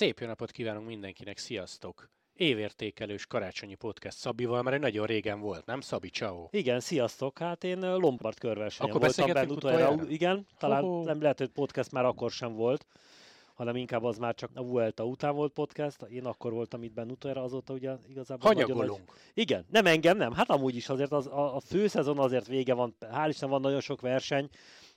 Szép jó napot kívánunk mindenkinek, sziasztok! Évértékelős karácsonyi podcast Szabival, mert nagyon régen volt, nem Szabi? Ciao. Igen, sziasztok! Hát én Lombard körversenyen Akkor voltam benne utoljára. utoljára? Igen, talán Ho-ho. nem lehet, hogy podcast már akkor sem volt, hanem inkább az már csak a Vuelta után volt podcast. Én akkor voltam itt benne utoljára, azóta ugye igazából nagyon nagy... Hanyagolunk. Igen, nem engem, nem. Hát amúgy is azért az, a, a főszezon azért vége van. Hál' Isten van nagyon sok verseny,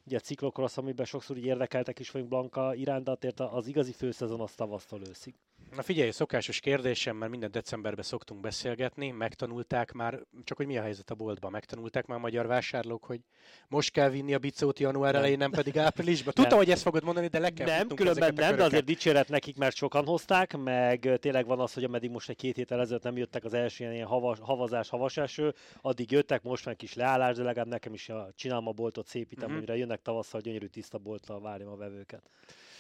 ugye ciklokrosz, amiben sokszor úgy érdekeltek is vagyunk Blanka iránt, de azért az igazi főszezon az tavasztól őszig. Na figyelj, szokásos kérdésem, mert minden decemberben szoktunk beszélgetni, megtanulták már, csak hogy mi a helyzet a boltban, megtanulták már a magyar vásárlók, hogy most kell vinni a bicót január elején, nem pedig áprilisban. Tudtam, Nem. hogy ezt fogod mondani, de le kell Nem, különben nem, de azért dicséret nekik, mert sokan hozták, meg tényleg van az, hogy ameddig most egy két héttel ezelőtt nem jöttek az első ilyen havas, havazás, havas eső, addig jöttek, most meg kis leállás, de legalább nekem is a, csinálom a boltot szépítem, Mhm. uh-huh. amire jönnek tavasszal, gyönyörű tiszta bolttal várjam a vevőket.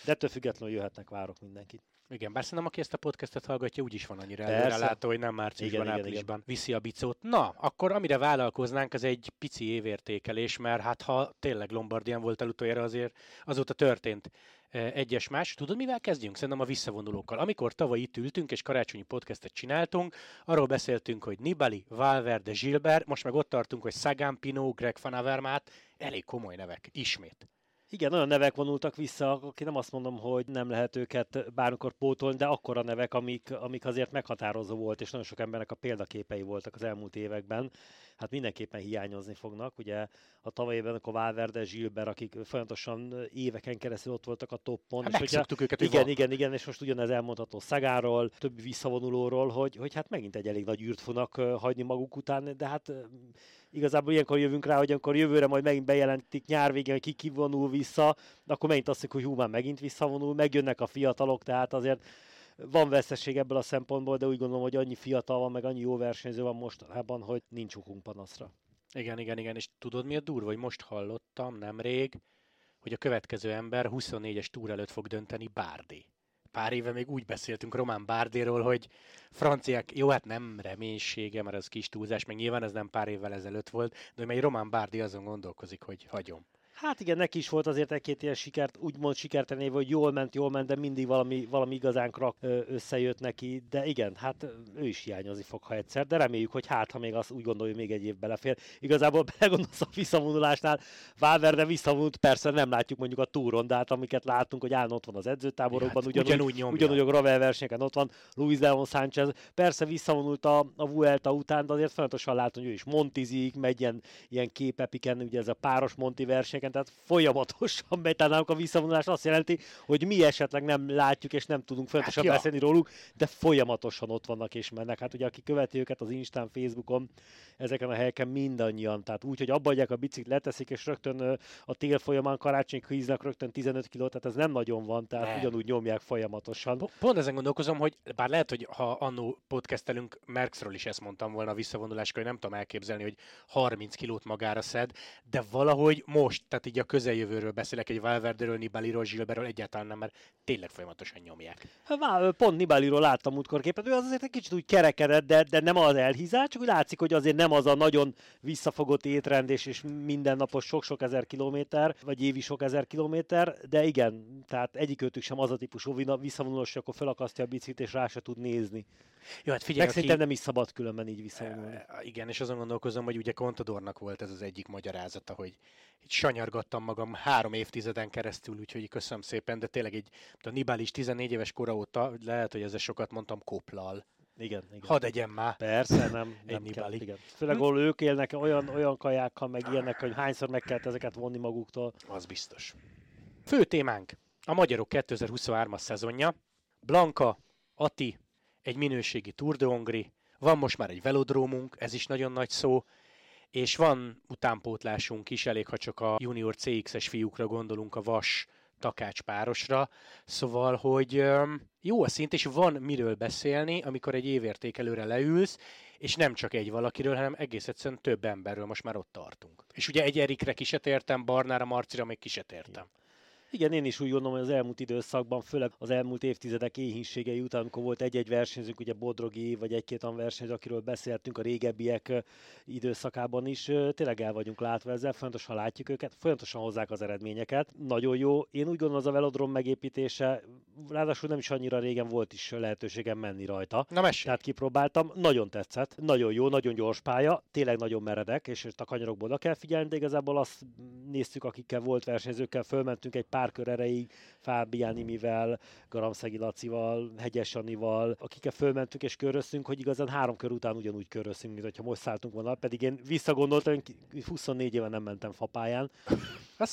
De ettől függetlenül jöhetnek, várok mindenkit. Igen, bár szerintem aki ezt a podcastet hallgatja, úgyis van annyira előre látó, hogy nem márciusban, Igen, igen, áprilisban viszi a bicót. Na, akkor amire vállalkoznánk, az egy pici évértékelés, mert hát ha tényleg Lombardián volt el utoljára, azért azóta történt eh, egyes más. Tudod, mivel kezdjünk? Szerintem a visszavonulókkal. Amikor tavaly itt ültünk és karácsonyi podcastet csináltunk, arról beszéltünk, hogy Nibali, Valverde, Gilbert, most meg ott tartunk, hogy Sagan, Pinot, Greg Van Avermaet, elég komoly nevek, ismét. Igen, olyan nevek vonultak vissza, aki nem azt mondom, hogy nem lehet őket bármikor pótolni, de akkora nevek, amik, amik azért meghatározó volt, és nagyon sok embernek a példaképei voltak az elmúlt években. Hát mindenképpen hiányozni fognak. Ugye a tavaly évben akkor Valverde, Gilbert, akik folyamatosan éveken keresztül ott voltak a toppon. Hát és hogyha- őket, igen, van. igen, igen, és most ugyanez elmondható Szagáról, többi visszavonulóról, hogy, hogy hát megint egy elég nagy űrt fognak hagyni maguk után, de hát igazából ilyenkor jövünk rá, hogy amikor jövőre majd megint bejelentik nyár végén, hogy ki kivonul vissza, akkor megint azt mondjuk, hogy hú, már megint visszavonul, megjönnek a fiatalok, tehát azért van veszteség ebből a szempontból, de úgy gondolom, hogy annyi fiatal van, meg annyi jó versenyző van mostanában, hogy nincs okunk panaszra. Igen, igen, igen, és tudod mi a durva, hogy most hallottam nemrég, hogy a következő ember 24-es túr előtt fog dönteni Bárdi. Pár éve még úgy beszéltünk Román Bárdéról, hogy franciák, jó, hát nem reménysége, mert az kis túlzás, meg nyilván ez nem pár évvel ezelőtt volt, de hogy Román Bárdi azon gondolkozik, hogy hagyom. Hát igen, neki is volt azért egy-két ilyen sikert, úgymond sikertelen év, hogy jól ment, jól ment, de mindig valami, valami igazán krak összejött neki. De igen, hát ő is hiányozni fog, ha egyszer, de reméljük, hogy hát, ha még azt úgy gondolja, hogy még egy év belefér. Igazából belegondolsz a visszavonulásnál, Valverde visszavonult, persze nem látjuk mondjuk a túron, de hát amiket látunk, hogy állandóan ott van az edzőtáborokban, Hát, ugyanúgy, ugyanúgy nyomja. ugyanúgy a gravel versenyeken ott van, Luis Leon Sánchez, persze visszavonult a, a Vuelta után, de azért folyamatosan látom, hogy ő is montizik, megy ilyen, ilyen képepiken, ugye ez a páros monti versenyeken, tehát folyamatosan megy, tehát nálunk a visszavonulás azt jelenti, hogy mi esetleg nem látjuk és nem tudunk folyamatosan Hát ja. beszélni róluk, de folyamatosan ott vannak és mennek. Hát ugye aki követi őket az Instán, Facebookon, ezeken a helyeken mindannyian, tehát úgy, hogy abba adják a biciklit, leteszik, és rögtön a tél folyamán karácsonyig híznak rögtön 15 kilót, tehát ez nem nagyon van, tehát Nem. ugyanúgy nyomják folyamatosan. Po- Pont ezen gondolkozom, hogy bár lehet, hogy ha annó podcastelünk, Merckxről is ezt mondtam volna a visszavonuláskor, hogy nem tudom elképzelni, hogy 30 kilót magára szed, de valahogy most, tehát így a közeljövőről beszélek, egy Valverderől, Nibaliról, Gilbertről egyáltalán nem, mert tényleg folyamatosan nyomják. Hát Vá, pont Nibaliról láttam múltkor képet, ő az azért egy kicsit úgy kerekedett, de, de nem az elhízás, csak úgy látszik, hogy azért nem az a nagyon visszafogott étrend és, és mindennapos sok-sok ezer kilométer, vagy évi sok ezer kilométer, de igen, tehát egyikőtük sem az a típusú visszavonulós, akkor felakasztja a biciklit és rá se tud nézni. Jó, hát Meg figyelj, szerintem nem is szabad különben így visszavonulni. E, Igen, és azon gondolkozom, hogy ugye Contadornak volt ez az egyik magyarázata, hogy így sanyargattam magam három évtizeden keresztül, úgyhogy köszönöm szépen, de tényleg egy, a Nibali is 14 éves kora óta, lehet, hogy ezzel sokat mondtam, koplal. Igen, igen. Hadd egyen már. Persze, nem, Egy nem kell, igen. Főleg, ahol ők élnek olyan, olyan kajákkal, meg ilyenek, hogy hányszor meg kellett ezeket vonni maguktól. Az biztos. Fő témánk a Magyarok 2023-as szezonja. Blanka, Ati, egy minőségi Tour de Hongri, van most már egy velodrómunk, ez is nagyon nagy szó, és van utánpótlásunk is, elég ha csak a junior CX-es fiúkra gondolunk, a Vas takács párosra, szóval, hogy jó a szint, és van miről beszélni, amikor egy évértékelőre leülsz, és nem csak egy valakiről, hanem egész egyszerűen több emberről most már ott tartunk. És ugye egy Erikre ki se tértem, Barnára, Marcira még ki se tértem. Igen, én is úgy gondolom, hogy az elmúlt időszakban, főleg az elmúlt évtizedek éhínségei után, amikor volt egy-egy versenyzők, ugye Bodrogi, vagy egy-két olyan versenyző, akiről beszéltünk a régebbiek időszakában is, tényleg el vagyunk látva ezzel, folyamatosan látjuk őket, folyamatosan hozzák az eredményeket. Nagyon jó. Én úgy gondolom, az a velodrom megépítése, ráadásul nem is annyira régen volt is lehetőségem menni rajta. Na mesélj. Tehát kipróbáltam, nagyon tetszett, nagyon jó, nagyon gyors pálya, tényleg nagyon meredek, és a kanyarokból oda kell figyelni, de igazából azt néztük, akikkel volt versenyzőkkel, fölmentünk egy pár kör erejéig, Fábián mivel, Garamszegi Lacival, Hegyes Anival, akikkel fölmentünk és köröztünk, hogy igazán három kör után ugyanúgy köröztünk, mint hogyha most szálltunk volna, pedig én visszagondoltam, hogy 24 éve nem mentem fapályán.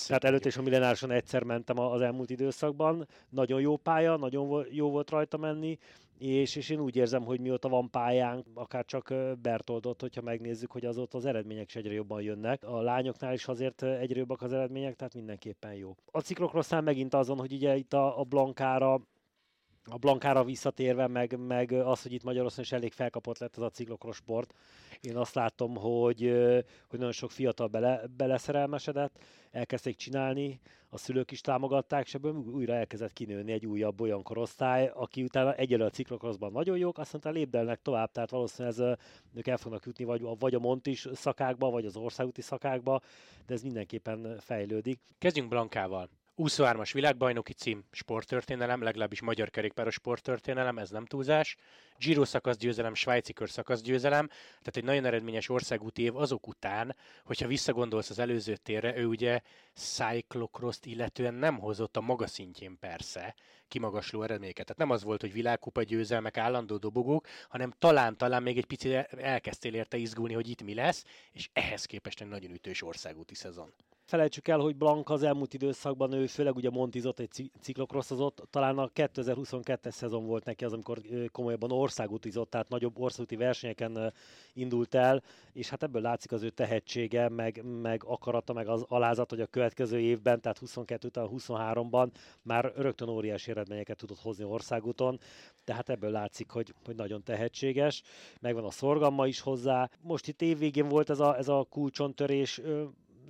Tehát előtt is a millenárson egyszer mentem az elmúlt időszakban. Nagyon jó pálya, nagyon jó volt rajta menni, és, és én úgy érzem, hogy mióta van pályánk, akár csak Bertoldot, hogyha megnézzük, hogy azóta az eredmények is egyre jobban jönnek. A lányoknál is azért egyre jobbak az eredmények, tehát mindenképpen jó. A ciklokrosszán megint azon, hogy ugye itt a, a Blankára a Blankára visszatérve, meg, meg az, hogy itt Magyarországon is elég felkapott lett ez a ciklokros sport. Én azt látom, hogy, hogy nagyon sok fiatal bele, beleszerelmesedett, elkezdték csinálni, a szülők is támogatták, és ebből újra elkezdett kinőni egy újabb olyan korosztály, aki utána egyelő a ciklokroszban nagyon jók, azt lépdelnek tovább, tehát valószínűleg ez, ők el fognak jutni vagy, vagy a Montis szakákba, vagy az országúti szakákba, de ez mindenképpen fejlődik. Kezdjünk Blankával. 23-as világbajnoki cím, sporttörténelem, legalábbis magyar kerékpáros sporttörténelem, ez nem túlzás. Giro szakaszgyőzelem, svájci kör szakaszgyőzelem, tehát egy nagyon eredményes országúti év azok után, hogyha visszagondolsz az előző térre, ő ugye cyclocross illetően nem hozott a maga szintjén persze kimagasló eredményeket. Tehát nem az volt, hogy világkupa győzelmek, állandó dobogók, hanem talán-talán még egy picit elkezdtél érte izgulni, hogy itt mi lesz, és ehhez képest egy nagyon ütős országúti szezon felejtsük el, hogy Blank az elmúlt időszakban ő főleg ugye montizott, egy ciklokrosszozott, talán a 2022-es szezon volt neki az, amikor komolyabban országútizott, tehát nagyobb országúti versenyeken indult el, és hát ebből látszik az ő tehetsége, meg, meg akarata, meg az alázat, hogy a következő évben, tehát 22 után 23-ban már rögtön óriási eredményeket tudott hozni országúton, tehát ebből látszik, hogy, hogy nagyon tehetséges, megvan a szorgalma is hozzá. Most itt évvégén volt ez a, ez a kulcsontörés,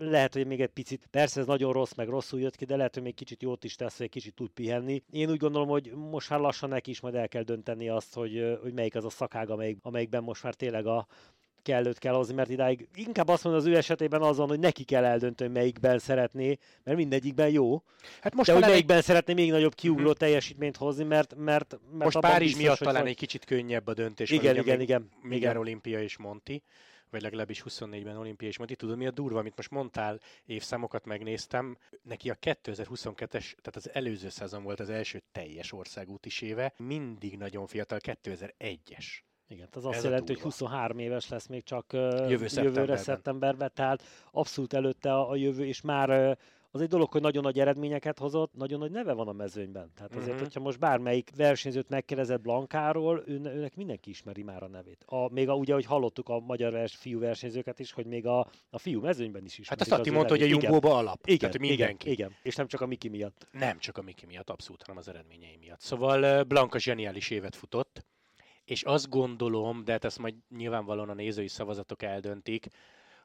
lehet, hogy még egy picit, persze ez nagyon rossz, meg rosszul jött ki, de lehet, hogy még kicsit jót is tesz, hogy egy kicsit tud pihenni. Én úgy gondolom, hogy most már lassan neki is majd el kell dönteni azt, hogy, hogy melyik az a szakág, amelyik, amelyikben most már tényleg a, kellőt kell hozni, mert idáig inkább azt mondom az ő esetében azon, hogy neki kell eldönteni, melyikben szeretné, mert mindegyikben jó. Hát most de hogy melyikben egy... szeretné még nagyobb kiugró hmm. teljesítményt hozni, mert, mert, mert most Párizs biztos, miatt talán egy kicsit könnyebb a döntés. Igen, igen, igen. Még igen. Olimpia és Monti vagy legalábbis 24-ben olimpia és Monti. Tudod, mi a durva, amit most mondtál, évszámokat megnéztem, neki a 2022-es, tehát az előző szezon volt az első teljes országútis éve, mindig nagyon fiatal, 2001-es. Igen, az azt Ez jelenti, hogy 23 éves lesz még csak jövő jövőre szeptemberben, tehát abszolút előtte a, a jövő, és már az egy dolog, hogy nagyon nagy eredményeket hozott, nagyon nagy neve van a mezőnyben. Tehát azért, uh-huh. hogyha most bármelyik versenyzőt megkérdezett Blankáról, ő, őnek mindenki ismeri már a nevét. A, még a, ugye, hogy hallottuk a magyar vers, fiú versenyzőket is, hogy még a, a fiú mezőnyben is ismeri. Hát azt Atti mondta, hogy a Jumbo-ba alap. Igen, Tehát mindenki. Igen, igen, és nem csak a Miki miatt. Nem csak a Miki miatt, abszolút, hanem az eredményei miatt. Szóval Blanka zseniális évet futott, és azt gondolom, de hát ezt majd nyilvánvalóan a nézői szavazatok eldöntik,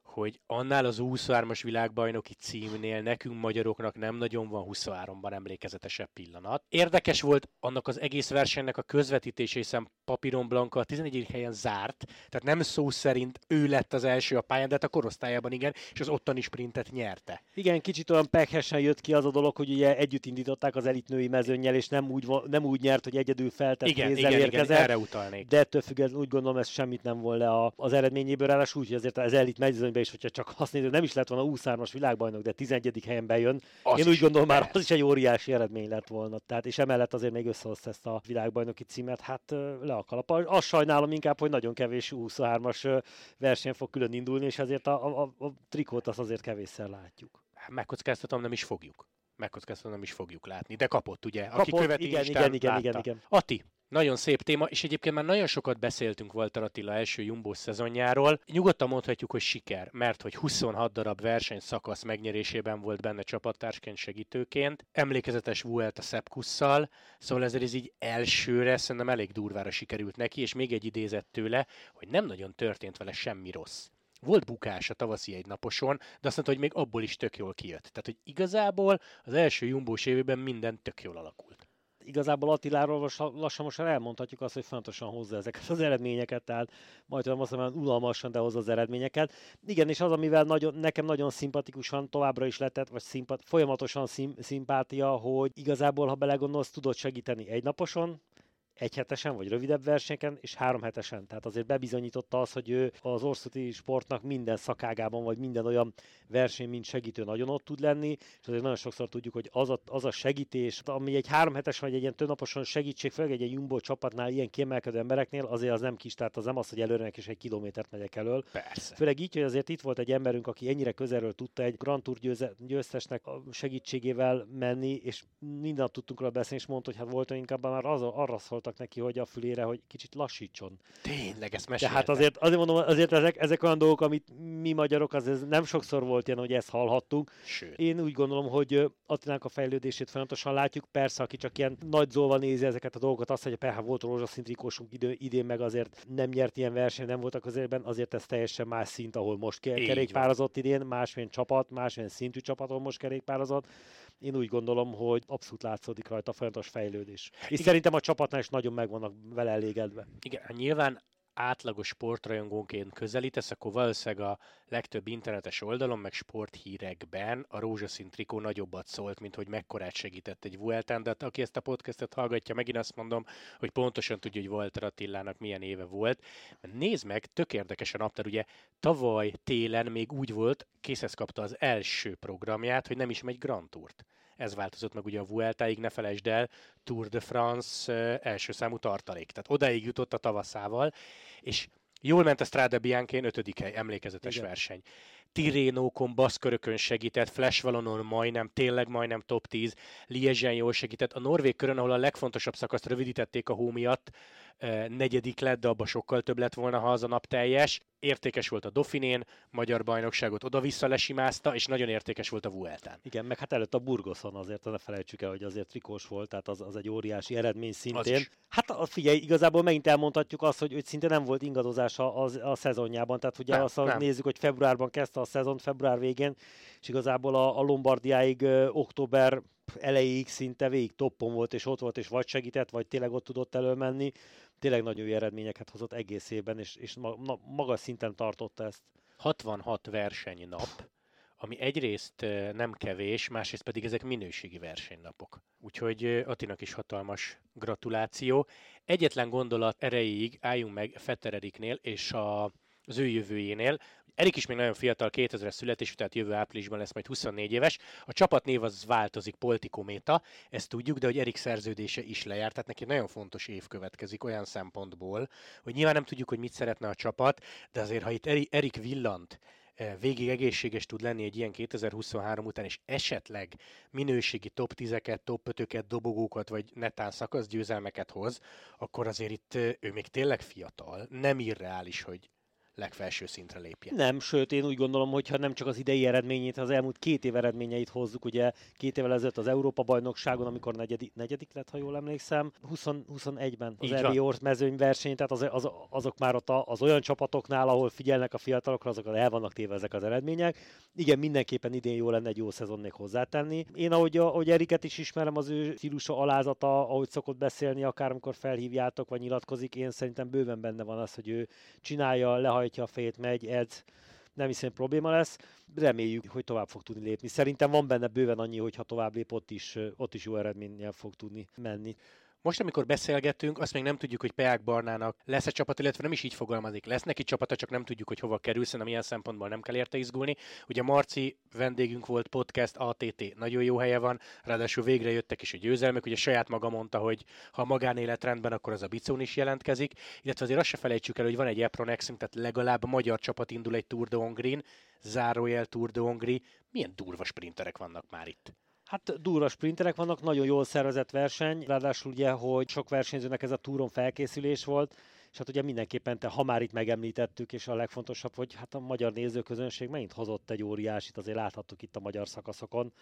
hogy annál az 23-as világbajnoki címnél nekünk magyaroknak nem nagyon van 23-ban emlékezetesebb pillanat. Érdekes volt annak az egész versenynek a közvetítése, hiszen Papiron Blanca a 11. helyen zárt, tehát nem szó szerint ő lett az első a pályán, de hát a korosztályában igen, és az ottani sprintet nyerte. Igen, kicsit olyan pekhesen jött ki az a dolog, hogy ugye együtt indították az elitnői mezőnyel, és nem úgy, nem úgy nyert, hogy egyedül feltett igen, igen, érkezett. Igen, erre utalnék. De ettől függetlenül úgy gondolom, ez semmit nem volt le az eredményéből, ráadásul úgy, hogy azért az elit mezőnyben is, hogyha csak azt nézed, nem is lett volna 23-as világbajnok, de 11. helyen bejön. Az Én úgy gondolom már az is egy óriási eredmény lett volna. Tehát, és emellett azért még összehozta ezt a világbajnoki címet, hát le a kalap. Azt sajnálom inkább, hogy nagyon kevés 23-as verseny fog külön indulni, és ezért a, a, a trikót azt azért kevésszer látjuk. Megkockáztatom, nem is fogjuk megkockáztatom, nem is fogjuk látni. De kapott, ugye? Aki kapott, követi igen, igen, igen, igen, igen. Ati, nagyon szép téma, és egyébként már nagyon sokat beszéltünk Walter Attila első Jumbo szezonjáról. Nyugodtan mondhatjuk, hogy siker, mert hogy 26 darab versenyszakasz megnyerésében volt benne csapattársként segítőként. Emlékezetes Vuelta Szepkusszal, szóval ezért ez így elsőre szerintem elég durvára sikerült neki, és még egy idézett tőle, hogy nem nagyon történt vele semmi rossz. volt bukás a tavaszi egy naposon, de azt mondta, hogy még abból is tök jól kijött. Tehát, hogy igazából az első jumbós évében minden tök jól alakult. Igazából Attiláról most lassan most elmondhatjuk azt, hogy fontosan hozza ezeket az eredményeket, tehát majd azt mondom, unalmasan, de hozza az eredményeket. Igen, és az, amivel nagyon, nekem nagyon szimpatikusan továbbra is letett, vagy szimpat, folyamatosan szim, szimpátia, hogy igazából, ha belegondolsz, tudod segíteni egy naposon, egyhetesen vagy rövidebb versenyeken, és három hetesen. Tehát azért bebizonyította az, hogy ő az orszoti sportnak minden szakágában, vagy minden olyan verseny, mint segítő nagyon ott tud lenni, és azért nagyon sokszor tudjuk, hogy az a, az a segítés, ami egy három hetes vagy egy ilyen többnaposan segítség, főleg egy, egy jumbo csapatnál ilyen kiemelkedő embereknél, azért az nem kis, tehát az nem az, hogy előre és egy kilométert megyek elől. Persze. Főleg így, hogy azért itt volt egy emberünk, aki ennyire közelről tudta egy Grand Tour győze, győztesnek a segítségével menni, és mindent tudtunk róla beszélni, és mondta, hogy hát volt inkább már az, arra szólt szóltak neki, hogy a fülére, hogy kicsit lassítson. Tényleg, ezt meséltem. Tehát azért, azért mondom, azért ezek, ezek olyan dolgok, amit mi magyarok, az ez nem sokszor volt ilyen, hogy ezt hallhattunk. Sőt. Én úgy gondolom, hogy Attilánk a fejlődését folyamatosan látjuk. Persze, aki csak ilyen nagy zolva nézi ezeket a dolgokat, azt mondja, persze volt rózsaszíntrikósunk idő, idén meg azért nem nyert ilyen verseny, nem voltak közében, azért ez teljesen más szint, ahol most kerékpározott idén, másmilyen csapat, másmilyen szintű csapaton most kerékpározott én úgy gondolom, hogy abszolút látszódik rajta a folyamatos fejlődés. És Igen. szerintem a csapatnál is nagyon meg vannak vele elégedve. Igen, nyilván átlagos sportrajongónként közelítesz, akkor valószínűleg a legtöbb internetes oldalon, meg sporthírekben a rózsaszín trikó nagyobbat szólt, mint hogy mekkorát segített egy Vueltán, de hát aki ezt a podcastet hallgatja, megint azt mondom, hogy pontosan tudja, hogy Walter Attilának milyen éve volt. Nézd meg, tök érdekes a naptár, ugye tavaly télen még úgy volt, készhez kapta az első programját, hogy nem is megy Grand Tourt ez változott meg ugye a Vueltáig, ne felejtsd el, Tour de France első számú tartalék. Tehát odáig jutott a tavaszával, és jól ment a Strada Bianchén, ötödik hely, emlékezetes Igen. verseny. Tirénókon, baszkörökön segített, Flash Valonon majdnem, tényleg majdnem top 10, Liezsen jól segített. A Norvég körön, ahol a legfontosabb szakaszt rövidítették a hó miatt, negyedik lett, de abban sokkal több lett volna, ha az a nap teljes. Értékes volt a Dauphinén, magyar bajnokságot oda-vissza lesimázta, és nagyon értékes volt a Vueltán. Igen, meg hát előtt a Burgoszon azért, ne felejtsük el, hogy azért trikós volt, tehát az, az egy óriási eredmény szintén. Hát figyelj, igazából megint elmondhatjuk azt, hogy, hogy szinte nem volt ingadozás a, a, a szezonjában, tehát ugye nem, azt nem. nézzük, hogy februárban kezdte a szezon, február végén, és igazából a, a Lombardiáig ö, október elejéig szinte végig toppon volt, és ott volt, és vagy segített, vagy tényleg ott tudott előmenni tényleg nagyon jó eredményeket hozott egész évben, és, és magas szinten tartotta ezt. 66 versenynap, ami egyrészt nem kevés, másrészt pedig ezek minőségi versenynapok. Úgyhogy Atinak is hatalmas gratuláció. Egyetlen gondolat erejéig álljunk meg Fettereriknél és a, az ő jövőjénél. Erik is még nagyon fiatal, 2000-es születésű, tehát jövő áprilisban lesz majd 24 éves. A csapatnév az változik, Politikométa, ezt tudjuk, de hogy Erik szerződése is lejárt, tehát neki nagyon fontos év következik olyan szempontból, hogy nyilván nem tudjuk, hogy mit szeretne a csapat, de azért, ha itt Erik villant, eh, végig egészséges tud lenni egy ilyen 2023 után, és esetleg minőségi top 10-eket, top 5-öket, dobogókat, vagy netán szakaszgyőzelmeket hoz, akkor azért itt eh, ő még tényleg fiatal, nem irreális, hogy legfelső szintre lépjen. Nem, sőt, én úgy gondolom, hogy ha nem csak az idei eredményét, az elmúlt két év eredményeit hozzuk, ugye két évvel ezelőtt az Európa-bajnokságon, amikor negyedik, negyedik lett, ha jól emlékszem, 20, 21-ben az Eli Orsz mezőny verseny, tehát az, az, azok már ott az olyan csapatoknál, ahol figyelnek a fiatalokra, azok el vannak téve ezek az eredmények. Igen, mindenképpen idén jó lenne egy jó szezon még hozzátenni. Én ahogy, ahogy Eriket is ismerem, az ő stílusa alázata, ahogy szokott beszélni, akár amikor felhívjátok, vagy nyilatkozik, én szerintem bőven benne van az, hogy ő csinálja, lehaj hajtja a fejét, megy, edz, nem hiszem probléma lesz. Reméljük, hogy tovább fog tudni lépni. Szerintem van benne bőven annyi, hogy ha tovább lép, ott is, ott is jó eredménnyel fog tudni menni. Most, amikor beszélgetünk, azt még nem tudjuk, hogy Peák Barnának lesz-e csapat, illetve nem is így fogalmazik. Lesz neki csapata, csak nem tudjuk, hogy hova kerül, szerintem ilyen szempontból nem kell érte izgulni. Ugye Marci vendégünk volt podcast ATT, nagyon jó helye van, ráadásul végre jöttek is a győzelmek, ugye saját maga mondta, hogy ha a magánélet rendben, akkor az a Bicón is jelentkezik, illetve azért azt se felejtsünk el, hogy van egy Epronexünk, tehát legalább a magyar csapat indul egy Tour de Hongrin, zárójel Tour de Hongri. Milyen durva sprinterek vannak már itt? Hát durva sprinterek vannak, nagyon jól szervezett verseny, ráadásul ugye, hogy sok versenyzőnek ez a túron felkészülés volt, és hát ugye mindenképpen, te, ha már itt megemlítettük, és a legfontosabb, hogy hát a magyar nézőközönség megint hozott egy óriásit, azért láthattuk itt a magyar szakaszokon.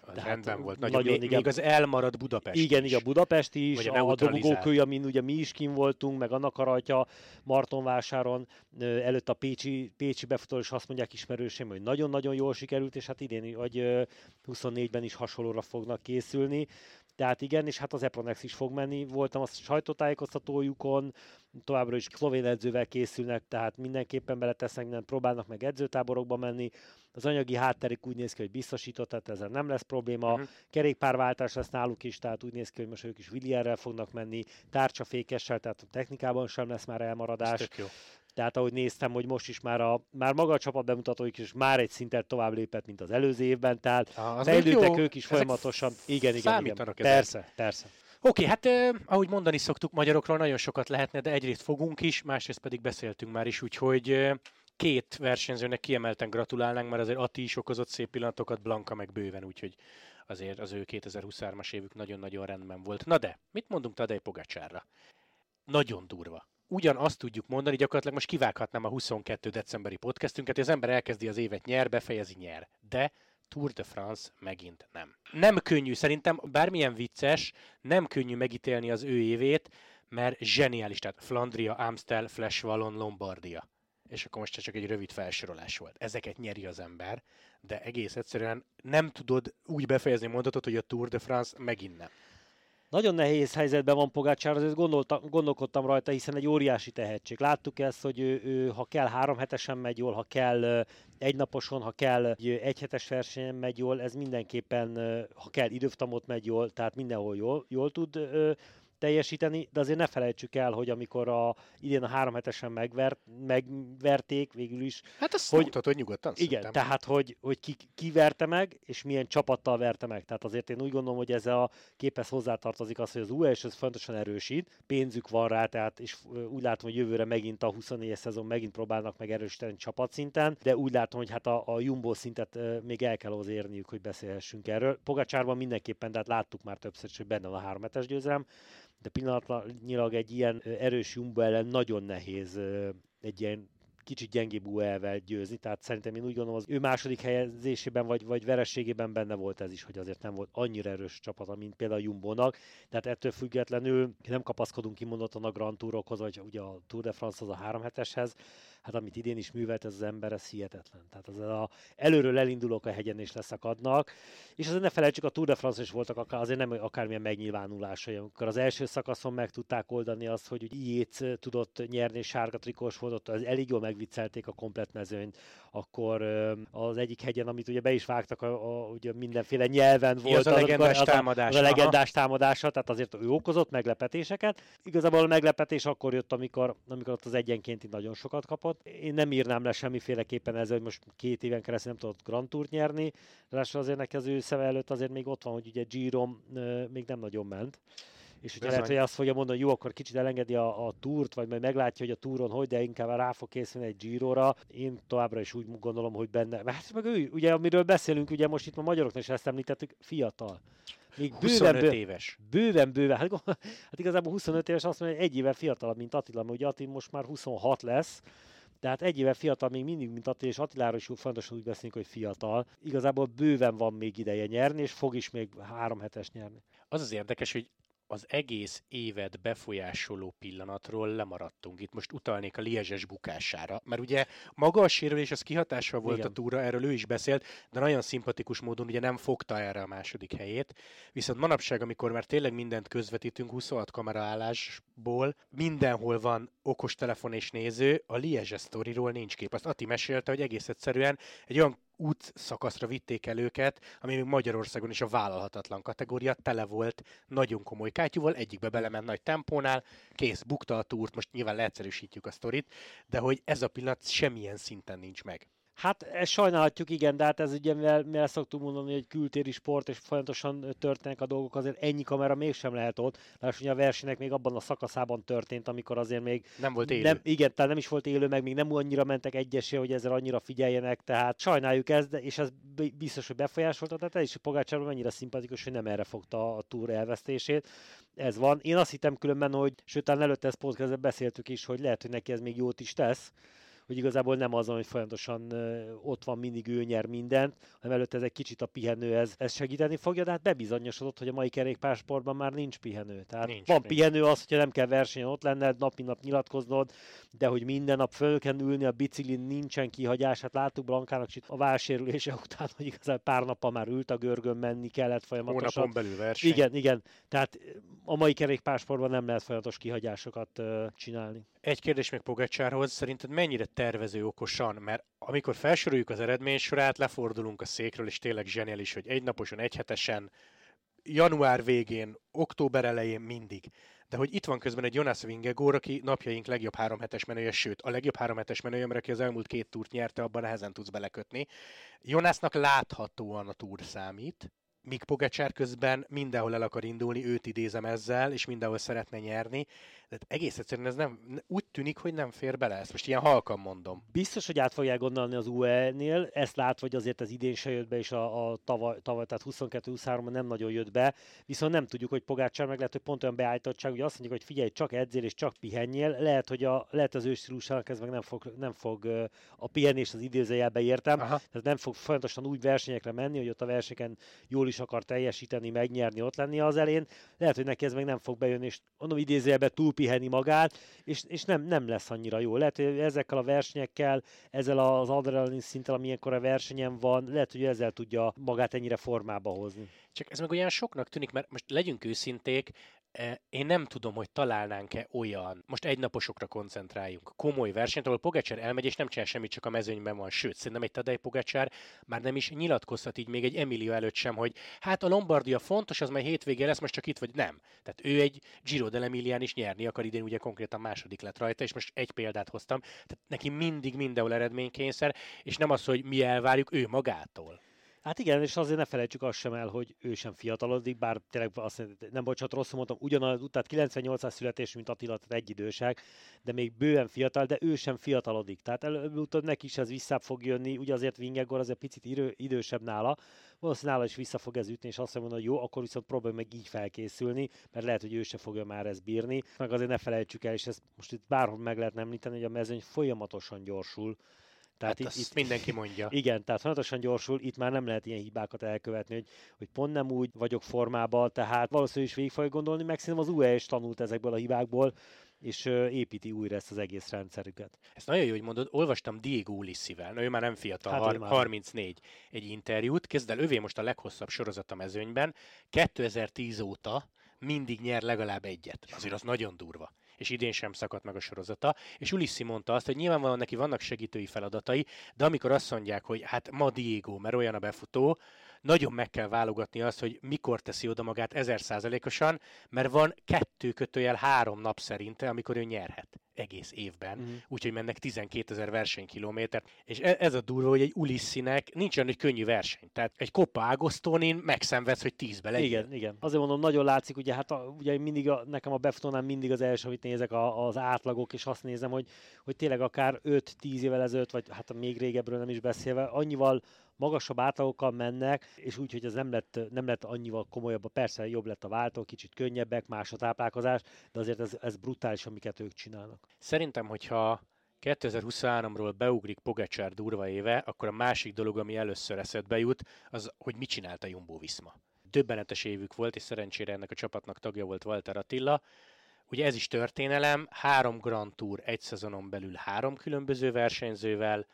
Az Tehát rendben volt. Nagyon, nagyon még, még az elmaradt Budapest Igen, is. igen, a Budapest is, Vagy a, a dobogókő, amin ugye mi is kim voltunk, meg annak a rajta Martonvásáron, előtt a Pécsi, Pécsi befutó, és azt mondják ismerősém, hogy nagyon-nagyon jól sikerült, és hát idén vagy 24-ben is hasonlóra fognak készülni. Tehát igen, és hát az Epronex is fog menni. Voltam a sajtótájékoztatójukon, továbbra is szlovén edzővel készülnek, tehát mindenképpen beletesznek, nem próbálnak meg edzőtáborokba menni. Az anyagi hátterük úgy néz ki, hogy biztosított, tehát ezzel nem lesz probléma. Uh-huh. Kerékpárváltás lesz náluk is, tehát úgy néz ki, hogy most ők is Willierrel fognak menni, tárcsafékessel, tehát a technikában sem lesz már elmaradás. jó. Tehát ahogy néztem, hogy most is már, a, már maga a csapat bemutatóik is már egy szintet tovább lépett, mint az előző évben, tehát ah, fejlődtek ők is folyamatosan. Igen, igen, igen. Persze, persze. Oké, hát eh, ahogy mondani szoktuk, magyarokról nagyon sokat lehetne, de egyrészt fogunk is, másrészt pedig beszéltünk már is, úgyhogy eh, két versenyzőnek kiemelten gratulálnánk, mert azért Ati is okozott szép pillanatokat, Blanka meg bőven, úgyhogy azért az ő 2023-as évük nagyon-nagyon rendben volt. Na de, mit mondunk Tadej Pogacsárra? Nagyon durva ugyanazt tudjuk mondani, gyakorlatilag most kivághatnám a 22. decemberi podcastünket, hogy az ember elkezdi az évet nyer, befejezi nyer. De Tour de France megint nem. Nem könnyű, szerintem bármilyen vicces, nem könnyű megítélni az ő évét, mert zseniális, tehát Flandria, Amstel, Flash Wallon, Lombardia. És akkor most csak egy rövid felsorolás volt. Ezeket nyeri az ember, de egész egyszerűen nem tudod úgy befejezni mondatot, hogy a Tour de France megint nem. Nagyon nehéz helyzetben van Pogácsár, azért gondoltam, gondolkodtam rajta, hiszen egy óriási tehetség. Láttuk ezt, hogy ő, ő ha kell három hetesen megy jól, ha kell egynaposon, ha kell egy hetes versenyen megy jól, ez mindenképpen, ha kell időftamot megy jól, tehát mindenhol jól, jól tud teljesíteni, de azért ne felejtsük el, hogy amikor a, idén a három hetesen megvert, megverték végül is. Hát azt hogy, hogy nyugodtan Igen, szerintem. tehát hogy, hogy ki, ki verte meg, és milyen csapattal verte meg. Tehát azért én úgy gondolom, hogy ez a képhez hozzátartozik az, hogy az US ez fontosan erősít, pénzük van rá, tehát és úgy látom, hogy jövőre megint a 24-es szezon megint próbálnak meg erősíteni csapatszinten, de úgy látom, hogy hát a, a Jumbo szintet még el kell az érniük, hogy beszélhessünk erről. Pogacsárban mindenképpen, tehát láttuk már többször, hogy benne van a három hetes győzelem, de pillanatnyilag egy ilyen erős Jumbo ellen nagyon nehéz egy ilyen kicsit gyengébb UEL-vel győzni, tehát szerintem én úgy gondolom, az ő második helyezésében vagy, vagy verességében benne volt ez is, hogy azért nem volt annyira erős csapata, mint például a Jumbo-nak, tehát ettől függetlenül nem kapaszkodunk kimondottan a Grand Tourokhoz, vagy ugye a Tour de France az a három heteshez, hát amit idén is művelt ez az ember, ez hihetetlen. Tehát az a, előről elindulók a hegyen és leszakadnak, és azért ne felejtsük, a Tour de France is voltak akár, azért nem akármilyen megnyilvánulásai, amikor az első szakaszon meg tudták oldani azt, hogy Jéz tudott nyerni, sárga trikós volt, az elég jól megviccelték a komplet mezőnyt, akkor az egyik hegyen, amit ugye be is vágtak, a, a, ugye mindenféle nyelven volt. Az a legendás az, támadás. Az a legendás támadása, tehát azért ő okozott meglepetéseket. Igazából a meglepetés akkor jött, amikor, amikor ott az egyenkénti nagyon sokat kapott. Én nem írnám le semmiféleképpen ezzel, hogy most két éven keresztül nem tudott Grand Tourt nyerni. Ráadásul azért neki az ő szeme előtt azért még ott van, hogy ugye Girom még nem nagyon ment és hogyha lehet, hogy azt fogja mondani, hogy jó, akkor kicsit elengedi a, a túrt, vagy majd meglátja, hogy a túron hogy, de inkább rá fog készülni egy Giro-ra. Én továbbra is úgy gondolom, hogy benne. Hát meg ő, ugye, amiről beszélünk, ugye most itt a magyaroknak is ezt említettük, fiatal. Még 25 bőven, éves. Bőven, bőven. Hát, hát igazából 25 éves azt mondja, hogy egy éve fiatalabb, mint Attila, mert ugye Attila most már 26 lesz, tehát egy éve fiatal még mindig, mint Attila, és Attiláról is fontosan úgy beszélünk, hogy fiatal. Igazából bőven van még ideje nyerni, és fog is még három hetes nyerni. Az az érdekes, hogy az egész évet befolyásoló pillanatról lemaradtunk. Itt most utalnék a Liezses bukására, mert ugye maga a sérülés az kihatással volt Igen. a túra, erről ő is beszélt, de nagyon szimpatikus módon ugye nem fogta erre a második helyét. Viszont manapság, amikor már tényleg mindent közvetítünk 26 kameraállásból, mindenhol van okos telefon és néző, a Liezses sztoriról nincs kép. Azt Ati mesélte, hogy egész egyszerűen egy olyan út szakaszra vitték el őket, ami még Magyarországon is a vállalhatatlan kategória, tele volt nagyon komoly kátyúval, egyikbe belement nagy tempónál, kész, bukta a túrt, most nyilván leegyszerűsítjük a sztorit, de hogy ez a pillanat semmilyen szinten nincs meg. Hát ezt sajnálhatjuk, igen, de hát ez ugye, mivel, mivel szoktuk mondani, hogy kültéri sport, és folyamatosan történnek a dolgok, azért ennyi kamera mégsem lehet ott. Lássuk, hogy a versenynek még abban a szakaszában történt, amikor azért még... Nem volt élő. Nem, igen, tehát nem is volt élő, meg még nem annyira mentek egyesé, hogy ezzel annyira figyeljenek, tehát sajnáljuk ezt, de, és ez biztos, hogy befolyásolta, tehát ez is Pogácsárban mennyire szimpatikus, hogy nem erre fogta a túr elvesztését. Ez van. Én azt hittem különben, hogy sőt, előtte ezt podcastben beszéltük is, hogy lehet, hogy neki ez még jót is tesz, hogy igazából nem azon, hogy folyamatosan ott van mindig ő nyer mindent, hanem előtt ez egy kicsit a pihenő, ez, segíteni fogja, de hát bebizonyosodott, hogy a mai kerékpársportban már nincs pihenő. Tehát nincs, van nincs. pihenő az, hogyha nem kell versenyen ott lenned, nap mint nap nyilatkoznod, de hogy minden nap föl kell ülni, a biciklin nincsen kihagyás. Hát láttuk Blankának a válsérülése után, hogy igazából pár nappal már ült a görgön, menni kellett folyamatosan. Hónapon belül verseny. Igen, igen. Tehát a mai kerékpársportban nem lehet folyamatos kihagyásokat csinálni. Egy kérdés még Pogacsárhoz, szerinted mennyire tervező okosan? Mert amikor felsoroljuk az eredménysorát, lefordulunk a székről, és tényleg zseniális, hogy egynaposan, egyhetesen, január végén, október elején mindig. De hogy itt van közben egy Jonas Vingegor, aki napjaink legjobb három hetes menője, sőt, a legjobb három hetes menője, mert aki az elmúlt két túrt nyerte, abban nehezen tudsz belekötni. Jonasnak láthatóan a túr számít, míg Pogacsár közben mindenhol el akar indulni, őt idézem ezzel, és mindenhol szeretne nyerni, de egész egyszerűen ez nem, úgy tűnik, hogy nem fér bele, ezt most ilyen halkan mondom. Biztos, hogy át fogják gondolni az UE-nél, ezt látva, hogy azért az idén se jött be, és a, a tavaly, tavaly tehát 22-23-ban nem nagyon jött be, viszont nem tudjuk, hogy Pogácsár meg lehet, hogy pont olyan beállítottság, hogy azt mondjuk, hogy figyelj, csak edzél és csak pihenjél, lehet, hogy a, lehet az őstílusának ez meg nem fog, nem fog a pihenés az idézőjelbe értem, Aha. tehát nem fog folyamatosan úgy versenyekre menni, hogy ott a versenyeken jól is akar teljesíteni, megnyerni, ott lenni az elén. Lehet, hogy neki ez meg nem fog bejönni, és mondom idézőjelbe túl pihenni magát, és, és nem, nem lesz annyira jó. Lehet, hogy ezekkel a versenyekkel, ezzel az adrenalin szinttel, amilyenkor a versenyen van, lehet, hogy ezzel tudja magát ennyire formába hozni. Csak ez meg olyan soknak tűnik, mert most legyünk őszinték, én nem tudom, hogy találnánk-e olyan, most egynaposokra koncentráljunk, komoly versenyt, ahol Pogacsár elmegy, és nem csinál semmit, csak a mezőnyben van. Sőt, szerintem egy Tadej Pogacsár már nem is nyilatkozhat így még egy Emilio előtt sem, hogy hát a Lombardia fontos, az majd hétvégén lesz, most csak itt vagy. Nem. Tehát ő egy Giro dell'Emilián is nyerni akar, idén ugye konkrétan második lett rajta, és most egy példát hoztam. Tehát neki mindig mindenhol eredménykényszer, és nem az, hogy mi elvárjuk ő magától. Hát igen, és azért ne felejtsük azt sem el, hogy ő sem fiatalodik, bár tényleg azt nem bocsánat, rosszul mondtam, ugyanaz, tehát 98-as születés, mint Attila, tehát egy idősek, de még bőven fiatal, de ő sem fiatalodik. Tehát előbb-utóbb neki is ez vissza fog jönni, ugye azért Vingegor azért picit idő, idősebb nála, valószínűleg nála is vissza fog ez ütni, és azt mondja, hogy jó, akkor viszont próbálj meg így felkészülni, mert lehet, hogy ő se fogja már ezt bírni. Meg azért ne felejtsük el, és ezt most itt bárhol meg lehet említeni, hogy a mezőny folyamatosan gyorsul, tehát hát itt, itt, mindenki mondja. Igen, tehát folyamatosan gyorsul, itt már nem lehet ilyen hibákat elkövetni, hogy, hogy pont nem úgy vagyok formában, tehát valószínűleg is végig fogja gondolni, meg szerintem az UE is tanult ezekből a hibákból, és építi újra ezt az egész rendszerüket. Ez nagyon jó, hogy mondod, olvastam Diego Ulissivel, ő már nem fiatal, hát, har- 34, egy interjút, kezd el, övé most a leghosszabb sorozat a mezőnyben, 2010 óta mindig nyer legalább egyet. Azért az nagyon durva és idén sem szakadt meg a sorozata. És Ulissi mondta azt, hogy nyilvánvalóan neki vannak segítői feladatai, de amikor azt mondják, hogy hát ma Diego, mert olyan a befutó, nagyon meg kell válogatni azt, hogy mikor teszi oda magát ezerszázalékosan, mert van kettő kötőjel három nap szerinte, amikor ő nyerhet egész évben, uh-huh. úgyhogy mennek 12 ezer versenykilométert, és e- ez a durva, hogy egy Ulissinek nincs olyan, hogy könnyű verseny. Tehát egy Coppa Agostonin megszenvedsz, hogy tízbe legyen. Igen, igen. Azért mondom, nagyon látszik, ugye hát a, ugye mindig a, nekem a befutónál mindig az első, amit nézek a, az átlagok, és azt nézem, hogy, hogy tényleg akár 5-10 évvel ezelőtt, vagy hát még régebről nem is beszélve, annyival magasabb átlagokkal mennek, és úgy, hogy ez nem lett, nem lett annyival komolyabb. Persze jobb lett a váltó, kicsit könnyebbek, más a táplálkozás, de azért ez, ez brutális, amiket ők csinálnak. Szerintem, hogyha 2023-ról beugrik Pogacsár durva éve, akkor a másik dolog, ami először eszedbe jut, az, hogy mit csinált a Jumbo Visma. Döbbenetes évük volt, és szerencsére ennek a csapatnak tagja volt Walter Attila. Ugye ez is történelem, három Grand Tour egy szezonon belül három különböző versenyzővel,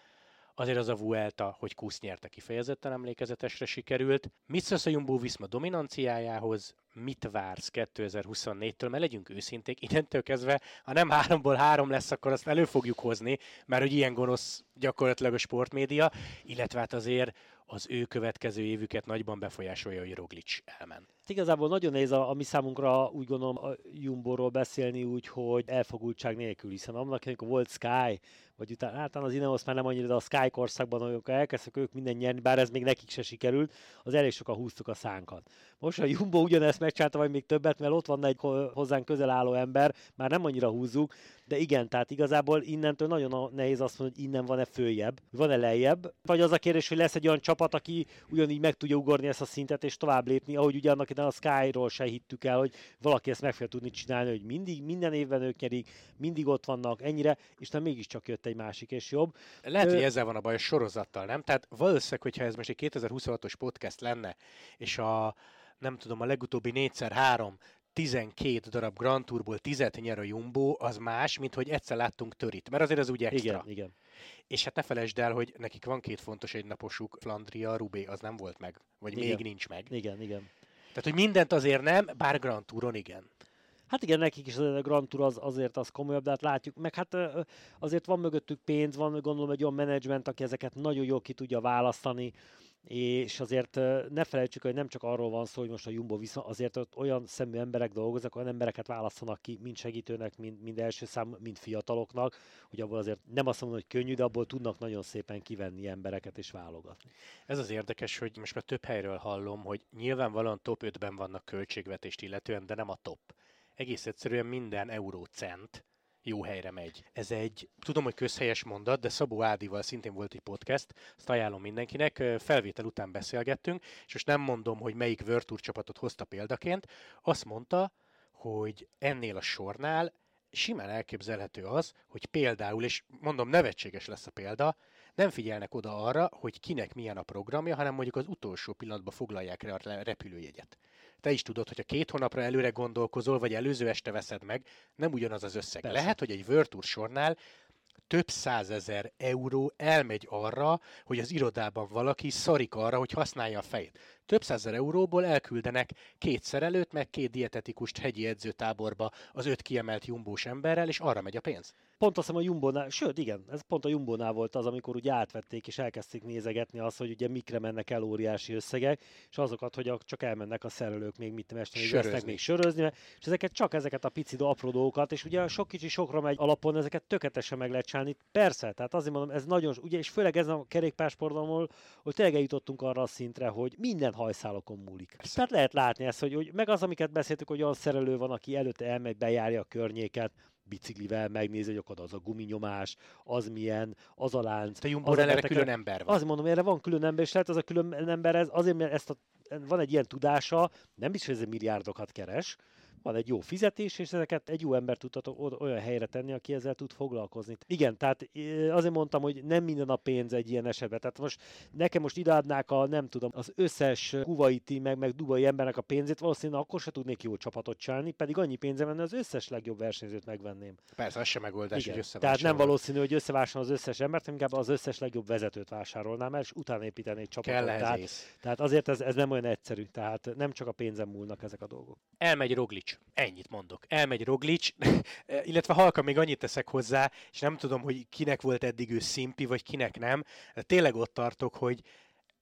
azért az a Vuelta, hogy Kusz nyerte kifejezetten emlékezetesre sikerült. Mit szólsz a Jumbo Visma dominanciájához, mit vársz 2024-től, mert legyünk őszinték, innentől kezdve, ha nem háromból három lesz, akkor azt elő fogjuk hozni, mert hogy ilyen gonosz gyakorlatilag a sportmédia, illetve hát azért az ő következő évüket nagyban befolyásolja, hogy Roglic elmen. Igazából nagyon nehéz a, a mi számunkra úgy gondolom a Jumbo-ról beszélni úgy, hogy elfogultság nélkül, hiszen annak, amikor volt Sky, vagy utána általán az Ineos már nem annyira, de a Sky korszakban, amikor elkezdtek ők minden nyerni, bár ez még nekik se sikerült, az elég sokan húztuk a szánkat. Most a Jumbo ugyanezt megcsinálta, vagy még többet, mert ott van egy hozzánk közel álló ember, már nem annyira húzzuk, de igen, tehát igazából innentől nagyon nehéz azt mondani, hogy innen van-e följebb, van-e lejjebb, vagy az a kérdés, hogy lesz egy olyan csapat, aki ugyanígy meg tudja ugorni ezt a szintet és tovább lépni, ahogy ugye annak a Sky-ról se hittük el, hogy valaki ezt meg fogja tudni csinálni, hogy mindig, minden évben ők nyerik, mindig ott vannak, ennyire, és nem mégiscsak jött egy másik és jobb. Lehet, Ö... hogy ezzel van a baj a sorozattal, nem? Tehát valószínűleg, hogyha ez most egy 2026-os podcast lenne, és a nem tudom, a legutóbbi négyszer három 12 darab Grand Tourból 10 nyer a Jumbo, az más, mint hogy egyszer láttunk törit, mert azért az úgy extra. Igen, igen. És hát ne felejtsd el, hogy nekik van két fontos egynaposuk, Flandria, Rubé, az nem volt meg, vagy igen. még nincs meg. Igen, igen. Tehát, hogy mindent azért nem, bár Grand Touron igen. Hát igen, nekik is a Grand Tour az, azért az komolyabb, de hát látjuk, meg hát azért van mögöttük pénz, van gondolom egy olyan menedzsment, aki ezeket nagyon jól ki tudja választani, és azért ne felejtsük, hogy nem csak arról van szó, hogy most a Jumbo viszont azért ott olyan szemű emberek dolgoznak, olyan embereket választanak ki, mind segítőnek, mind, mind első szám, mind fiataloknak, hogy abból azért nem azt mondom, hogy könnyű, de abból tudnak nagyon szépen kivenni embereket és válogatni. Ez az érdekes, hogy most már több helyről hallom, hogy nyilvánvalóan top 5-ben vannak költségvetést illetően, de nem a top. Egész egyszerűen minden eurócent jó helyre megy. Ez egy, tudom, hogy közhelyes mondat, de Szabó Ádival szintén volt egy podcast, azt ajánlom mindenkinek, felvétel után beszélgettünk, és most nem mondom, hogy melyik Virtuur csapatot hozta példaként, azt mondta, hogy ennél a sornál simán elképzelhető az, hogy például, és mondom, nevetséges lesz a példa, nem figyelnek oda arra, hogy kinek milyen a programja, hanem mondjuk az utolsó pillanatban foglalják le a repülőjegyet te is tudod, hogy a két hónapra előre gondolkozol, vagy előző este veszed meg, nem ugyanaz az összeg. Persze. Lehet, hogy egy World Tour sornál több százezer euró elmegy arra, hogy az irodában valaki szarik arra, hogy használja a fejét több százer euróból elküldenek két szerelőt, meg két dietetikust hegyi edzőtáborba az öt kiemelt jumbós emberrel, és arra megy a pénz. Pont azt hiszem a Jumbónál, sőt igen, ez pont a Jumbónál volt az, amikor ugye átvették és elkezdték nézegetni azt, hogy ugye mikre mennek el óriási összegek, és azokat, hogy csak elmennek a szerelők még mit mesteni, sörözni. még sörözni, és ezeket csak ezeket a pici apró dolgokat, és ugye sok kicsi sokra megy alapon, ezeket tökéletesen meg lehet csinálni. Persze, tehát azért mondom, ez nagyon, ugye, és főleg ez a kerékpársportomból, hogy tényleg eljutottunk arra a szintre, hogy minden hajszálokon múlik. Persze. Tehát lehet látni ezt, hogy, hogy meg az, amiket beszéltük, hogy olyan szerelő van, aki előtte elmegy, bejárja a környéket, biciklivel megnézi, hogy akkor az a guminyomás, az milyen, az a lánc. Te Jumbo erre külön ember van. Azt mondom, erre van külön ember, és lehet az a külön ember, ez azért, mert ezt a, van egy ilyen tudása, nem biztos, hogy ez milliárdokat keres, van egy jó fizetés, és ezeket egy jó ember tudhatok olyan helyre tenni, aki ezzel tud foglalkozni. Igen, tehát azért mondtam, hogy nem minden a pénz egy ilyen esetben. Tehát most nekem most ideadnák a, nem tudom, az összes kuvaiti, meg, meg dubai embernek a pénzét, valószínűleg akkor se tudnék jó csapatot csinálni, pedig annyi pénzem lenne, az összes legjobb versenyzőt megvenném. Persze, ez sem megoldás, Igen. hogy Tehát nem valószínű, hogy összevásárolom az összes embert, inkább az összes legjobb vezetőt vásárolnám el, és utána építenék csapatot. Kell tehát, tehát azért ez, ez nem olyan egyszerű. Tehát nem csak a pénzem múlnak ezek a dolgok. Elmegy Roglic. Ennyit mondok. Elmegy Roglic, illetve halka még annyit teszek hozzá, és nem tudom, hogy kinek volt eddig ő szimpi, vagy kinek nem. De tényleg ott tartok, hogy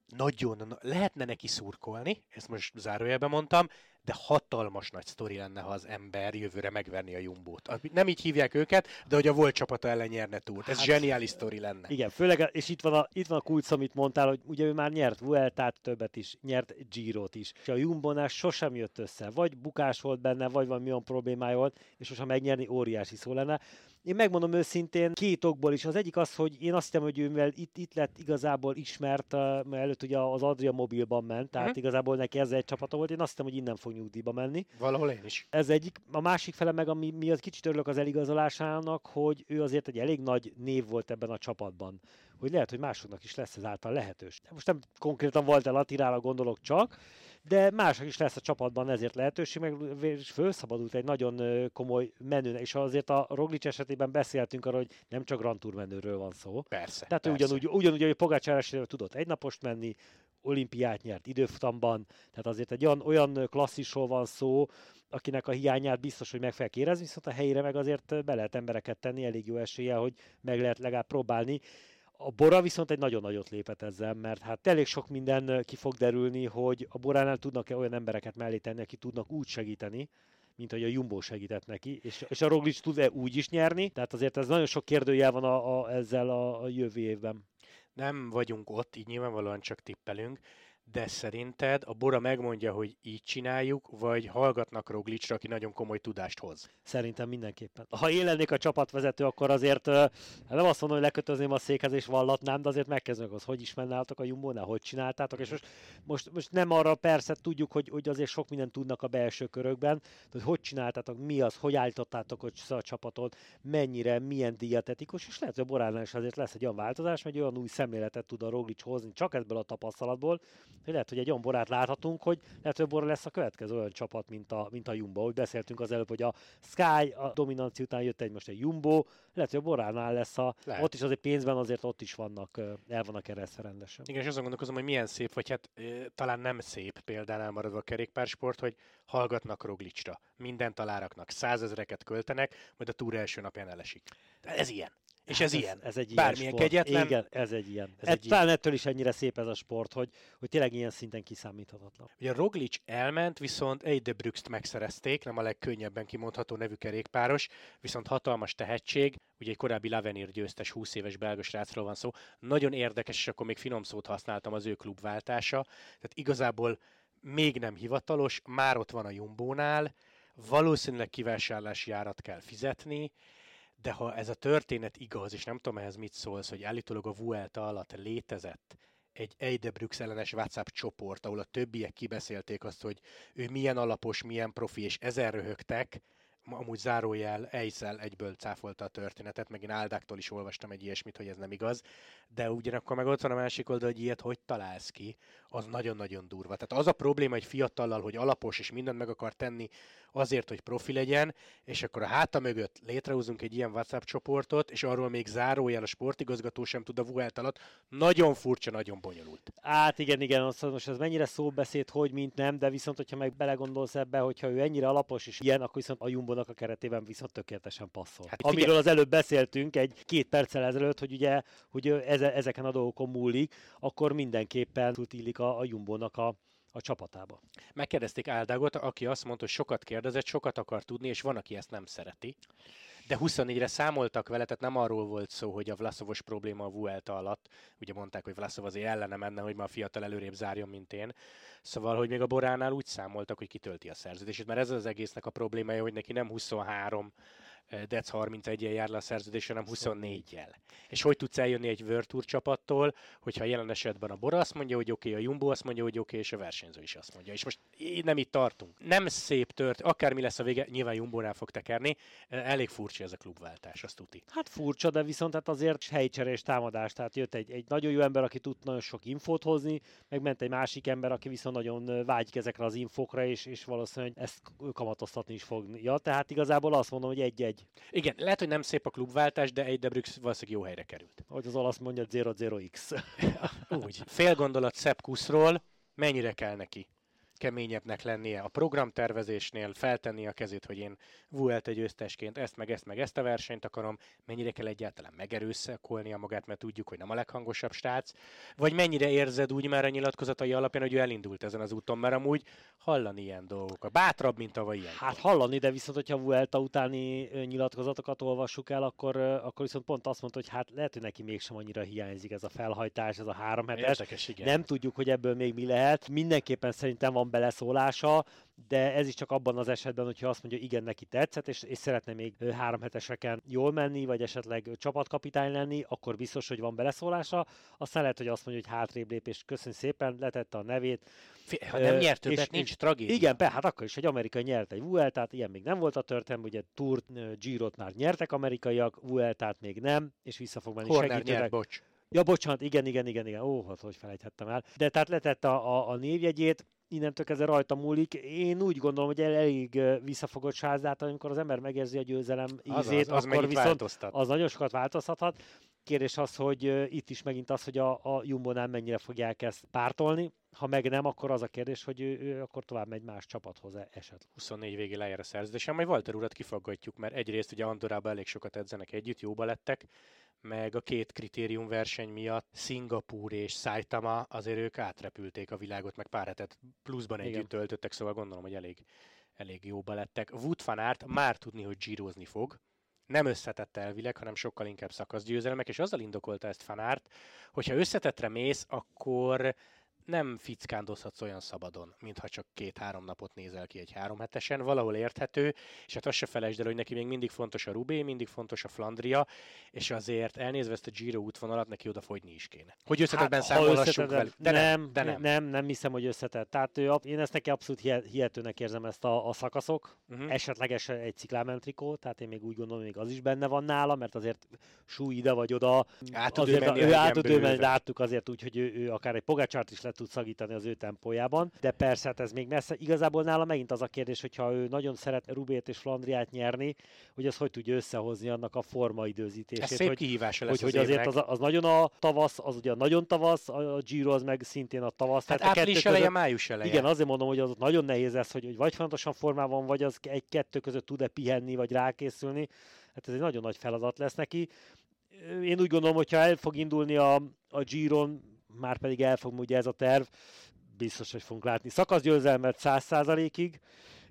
nagyon, lehetne neki szurkolni, ezt most zárójelben mondtam, de hatalmas nagy sztori lenne, ha az ember jövőre megverni a Jumbót. Nem így hívják őket, de hogy a volt csapata ellen nyerne túl. Ez hát, zseniális sztori lenne. Igen, főleg, és itt van a, itt van a kulcs, amit mondtál, hogy ugye ő már nyert Vueltát többet is, nyert Girot is. És a Jumbonál sosem jött össze. Vagy bukás volt benne, vagy van milyen problémája volt, és ha megnyerni, óriási szó lenne. Én megmondom őszintén, két okból is. Az egyik az, hogy én azt hiszem, hogy ő itt, itt lett igazából ismert, mert előtt ugye az Adria mobilban ment, tehát uh-huh. igazából neki ez egy csapata volt. Én azt hiszem, hogy innen fog nyugdíjba menni. Valahol én is. Ez egyik. A másik fele meg, ami miatt kicsit örülök az eligazolásának, hogy ő azért egy elég nagy név volt ebben a csapatban. Hogy lehet, hogy másoknak is lesz ezáltal lehetős. Most nem konkrétan volt el Attirára gondolok csak, de mások is lesz a csapatban ezért lehetőség, meg felszabadult egy nagyon komoly menő, és azért a Roglic esetében beszéltünk arról, hogy nem csak Grand Tour menőről van szó. Persze. Tehát persze. ugyanúgy, ugyanúgy, hogy Pogácsár esetében tudott egy napost menni, olimpiát nyert időfutamban, tehát azért egy olyan, olyan klasszisról van szó, akinek a hiányát biztos, hogy meg fel kérezni, viszont a helyére meg azért be lehet embereket tenni, elég jó esélye, hogy meg lehet legalább próbálni. A Bora viszont egy nagyon nagyot lépett ezzel, mert hát elég sok minden ki fog derülni, hogy a Boránál tudnak-e olyan embereket mellé tenni, akik tudnak úgy segíteni, mint hogy a Jumbo segített neki, és, és a Roglic tud-e úgy is nyerni, tehát azért ez nagyon sok kérdőjel van a, a, ezzel a, a jövő évben. Nem vagyunk ott, így nyilvánvalóan csak tippelünk, de szerinted a Bora megmondja, hogy így csináljuk, vagy hallgatnak Roglicsra, aki nagyon komoly tudást hoz? Szerintem mindenképpen. Ha én lennék a csapatvezető, akkor azért hát nem azt mondom, hogy lekötözném a székhez és vallatnám, de azért megkezdők az, hogy is mennátok a Jumbo-nál, hogy csináltátok, és most, most, most, nem arra persze tudjuk, hogy, hogy azért sok mindent tudnak a belső körökben, de hogy hogy csináltátok, mi az, hogy állítottátok a csapatot, mennyire, milyen dietetikus, és lehet, hogy a Boránál is azért lesz egy olyan változás, hogy olyan új szemléletet tud a Roglic hozni, csak ebből a tapasztalatból, hogy lehet, hogy egy olyan borát láthatunk, hogy lehet, hogy a Bora lesz a következő olyan csapat, mint a, mint a Jumbo. Hogy beszéltünk az előbb, hogy a Sky a dominancia után jött egy most egy Jumbo, lehet, hogy a Boránál lesz a... Lehet. Ott is azért pénzben azért ott is vannak, el vannak eresztve rendesen. Igen, és azon gondolkozom, hogy milyen szép, vagy hát e, talán nem szép példánál maradva a kerékpársport, hogy hallgatnak Roglicsra, mindent aláraknak, százezreket költenek, majd a túra első napján elesik. Ez ilyen. És ez, ez ilyen. Ez egy Bármilyen ilyen sport. kegyetlen. Igen, ez egy ilyen. Ez egy talán ilyen. ettől is ennyire szép ez a sport, hogy, hogy tényleg ilyen szinten kiszámíthatatlan. Ugye Roglic elment, viszont Eide Brüxt megszerezték, nem a legkönnyebben kimondható nevű kerékpáros, viszont hatalmas tehetség. Ugye egy korábbi Lavenir győztes 20 éves belga srácról van szó. Nagyon érdekes, és akkor még finom szót használtam az ő klubváltása. Tehát igazából még nem hivatalos, már ott van a Jumbónál, valószínűleg kivásárlási árat kell fizetni, de ha ez a történet igaz, és nem tudom ehhez mit szólsz, hogy állítólag a Vuelta alatt létezett egy Eidebrüx ellenes WhatsApp csoport, ahol a többiek kibeszélték azt, hogy ő milyen alapos, milyen profi, és ezer röhögtek, amúgy zárójel Eisel egyből cáfolta a történetet, meg én Áldáktól is olvastam egy ilyesmit, hogy ez nem igaz, de ugyanakkor meg ott van a másik oldal, hogy ilyet hogy találsz ki, az nagyon-nagyon durva. Tehát az a probléma egy fiatallal, hogy alapos és mindent meg akar tenni azért, hogy profi legyen, és akkor a háta mögött létrehozunk egy ilyen WhatsApp csoportot, és arról még zárójel a sportigazgató sem tud a Vuelt alatt. Nagyon furcsa, nagyon bonyolult. Hát igen, igen, azt most ez mennyire szóbeszéd, hogy mint nem, de viszont, hogyha meg belegondolsz ebbe, hogyha ő ennyire alapos és ilyen, akkor viszont a Jumbónak a keretében viszont tökéletesen passzol. Hát, Amiről az előbb beszéltünk egy két perccel ezelőtt, hogy ugye hogy ez, ezeken a dolgokon múlik, akkor mindenképpen illik a, a Jumbónak a, a csapatába. Megkérdezték Áldágot, aki azt mondta, hogy sokat kérdezett, sokat akar tudni, és van, aki ezt nem szereti. De 24-re számoltak vele, tehát nem arról volt szó, hogy a Vlaszovos probléma a Vuelta alatt. Ugye mondták, hogy Vlaszov azért ellene menne, hogy ma a fiatal előrébb zárjon, mint én. Szóval, hogy még a Boránál úgy számoltak, hogy kitölti a szerződését, mert ez az egésznek a problémája, hogy neki nem 23 Dec 31-jel jár le a szerződés, hanem 24-jel. És hogy tudsz eljönni egy World Tour csapattól, hogyha jelen esetben a Bora azt mondja, hogy oké, okay, a Jumbo azt mondja, hogy oké, okay, és a versenyző is azt mondja. És most nem itt tartunk. Nem szép tört, akármi lesz a vége, nyilván Jumbo-nál fog tekerni. Elég furcsa ez a klubváltás, azt tuti. Hát furcsa, de viszont hát azért helycserés támadás. Tehát jött egy, egy nagyon jó ember, aki tud nagyon sok infót hozni, megment egy másik ember, aki viszont nagyon vágyik ezekre az infokra, és, és valószínűleg ezt kamatoztatni is fogja. Tehát igazából azt mondom, hogy egy-egy igen, lehet, hogy nem szép a klubváltás, de egy Debrux valószínűleg jó helyre került. Hogy az olasz mondja 0-0-X. Úgy. Fél gondolat Sepp Kuszról, mennyire kell neki? Keményebbnek lennie a programtervezésnél, feltenni a kezét, hogy én Vuelte győztesként ezt, meg ezt, meg ezt a versenyt akarom, mennyire kell egyáltalán megerőszakolnia magát, mert tudjuk, hogy nem a leghangosabb stác, vagy mennyire érzed úgy már a nyilatkozatai alapján, hogy ő elindult ezen az úton, mert amúgy hallani ilyen dolgokat. Bátrabb, mint tavaly ilyen. Hát hallani, de viszont, hogyha Vuelta utáni nyilatkozatokat olvassuk el, akkor, akkor viszont pont azt mondta, hogy hát lehet, hogy neki mégsem annyira hiányzik ez a felhajtás, ez a három hetes. Érdekes, igen. Nem tudjuk, hogy ebből még mi lehet. Mindenképpen szerintem van beleszólása, de ez is csak abban az esetben, hogyha azt mondja, igen, neki tetszett, és, és szeretne még három heteseken jól menni, vagy esetleg csapatkapitány lenni, akkor biztos, hogy van beleszólása. Aztán lehet, hogy azt mondja, hogy hátrébb lépés, köszönjük szépen, letette a nevét. Ha nem nyert többet, és, nincs tragédia. Igen, be, hát akkor is egy amerikai nyert egy Vueltát, ilyen még nem volt a történelem, ugye Tour Giro-t már nyertek amerikaiak, Vueltát még nem, és vissza fog menni. Horner nyert, bocs. Ja, bocsánat, igen, igen, igen, igen. Ó, hát hogy felejthettem el. De tehát letette a, a, a névjegyét, innentől kezdve rajta múlik. Én úgy gondolom, hogy elég visszafogott sázát, amikor az ember megérzi a győzelem ízét, az, az, az akkor viszont változtat. az nagyon sokat változtathat. Kérdés az, hogy itt is megint az, hogy a, a Jumbo-nál mennyire fogják ezt pártolni. Ha meg nem, akkor az a kérdés, hogy ő, ő akkor tovább megy más csapathoz esetleg. 24 végé lejár a szerződésen, majd Walter urat kifaggatjuk, mert egyrészt ugye Andorában elég sokat edzenek együtt, jóba lettek, meg a két kritérium verseny miatt Szingapúr és Saitama azért ők átrepülték a világot, meg pár hetet pluszban Igen. együtt töltöttek, szóval gondolom, hogy elég, elég jóba lettek. Wood van Aert már tudni, hogy gyírozni fog, nem összetett elvileg, hanem sokkal inkább szakaszgyőzelmek, és azzal indokolta ezt Van Aert, hogyha összetettre mész, akkor nem fickándozhatsz olyan szabadon, mintha csak két-három napot nézel ki egy három hetesen, valahol érthető, és hát azt se felejtsd el, hogy neki még mindig fontos a Rubé, mindig fontos a Flandria, és azért elnézve ezt a Giro útvonalat, neki odafogyni is kéne. Hogy összetettben Hát, ha számolhassunk velük. De nem, de nem. nem, nem hiszem, hogy összetett. Tehát ő, én ezt neki abszolút hihe- hihetőnek érzem ezt a, a szakaszok. Uh-huh. Esetleges egy ciklámentrikó, tehát én még úgy gondolom, hogy még az is benne van nála, mert azért súly ide vagy oda. Át tud ő azért menni a ő át tud ő menni, láttuk azért úgy, hogy ő, ő akár egy Pogácsárt is le tud szagítani az ő tempójában. De persze, hát ez még messze. Igazából nála megint az a kérdés, hogyha ő nagyon szeret Rubét és Flandriát nyerni, hogy az hogy tudja összehozni annak a formaidőzítését. Ez szép hogy, kihívása hogy, lesz hogy az azért évnek. az, az, nagyon a tavasz, az ugye nagyon tavasz, a a Giro az meg szintén a tavasz. Hát Tehát a április eleje, május eleje. igen, azért mondom, hogy az ott nagyon nehéz lesz, hogy, hogy vagy fontosan formában, vagy az egy-kettő között tud-e pihenni, vagy rákészülni. Hát ez egy nagyon nagy feladat lesz neki. Én úgy gondolom, hogyha el fog indulni a, a Giron, már pedig el fog ugye ez a terv, biztos, hogy fogunk látni. Szakaszgyőzelmet 100%-ig,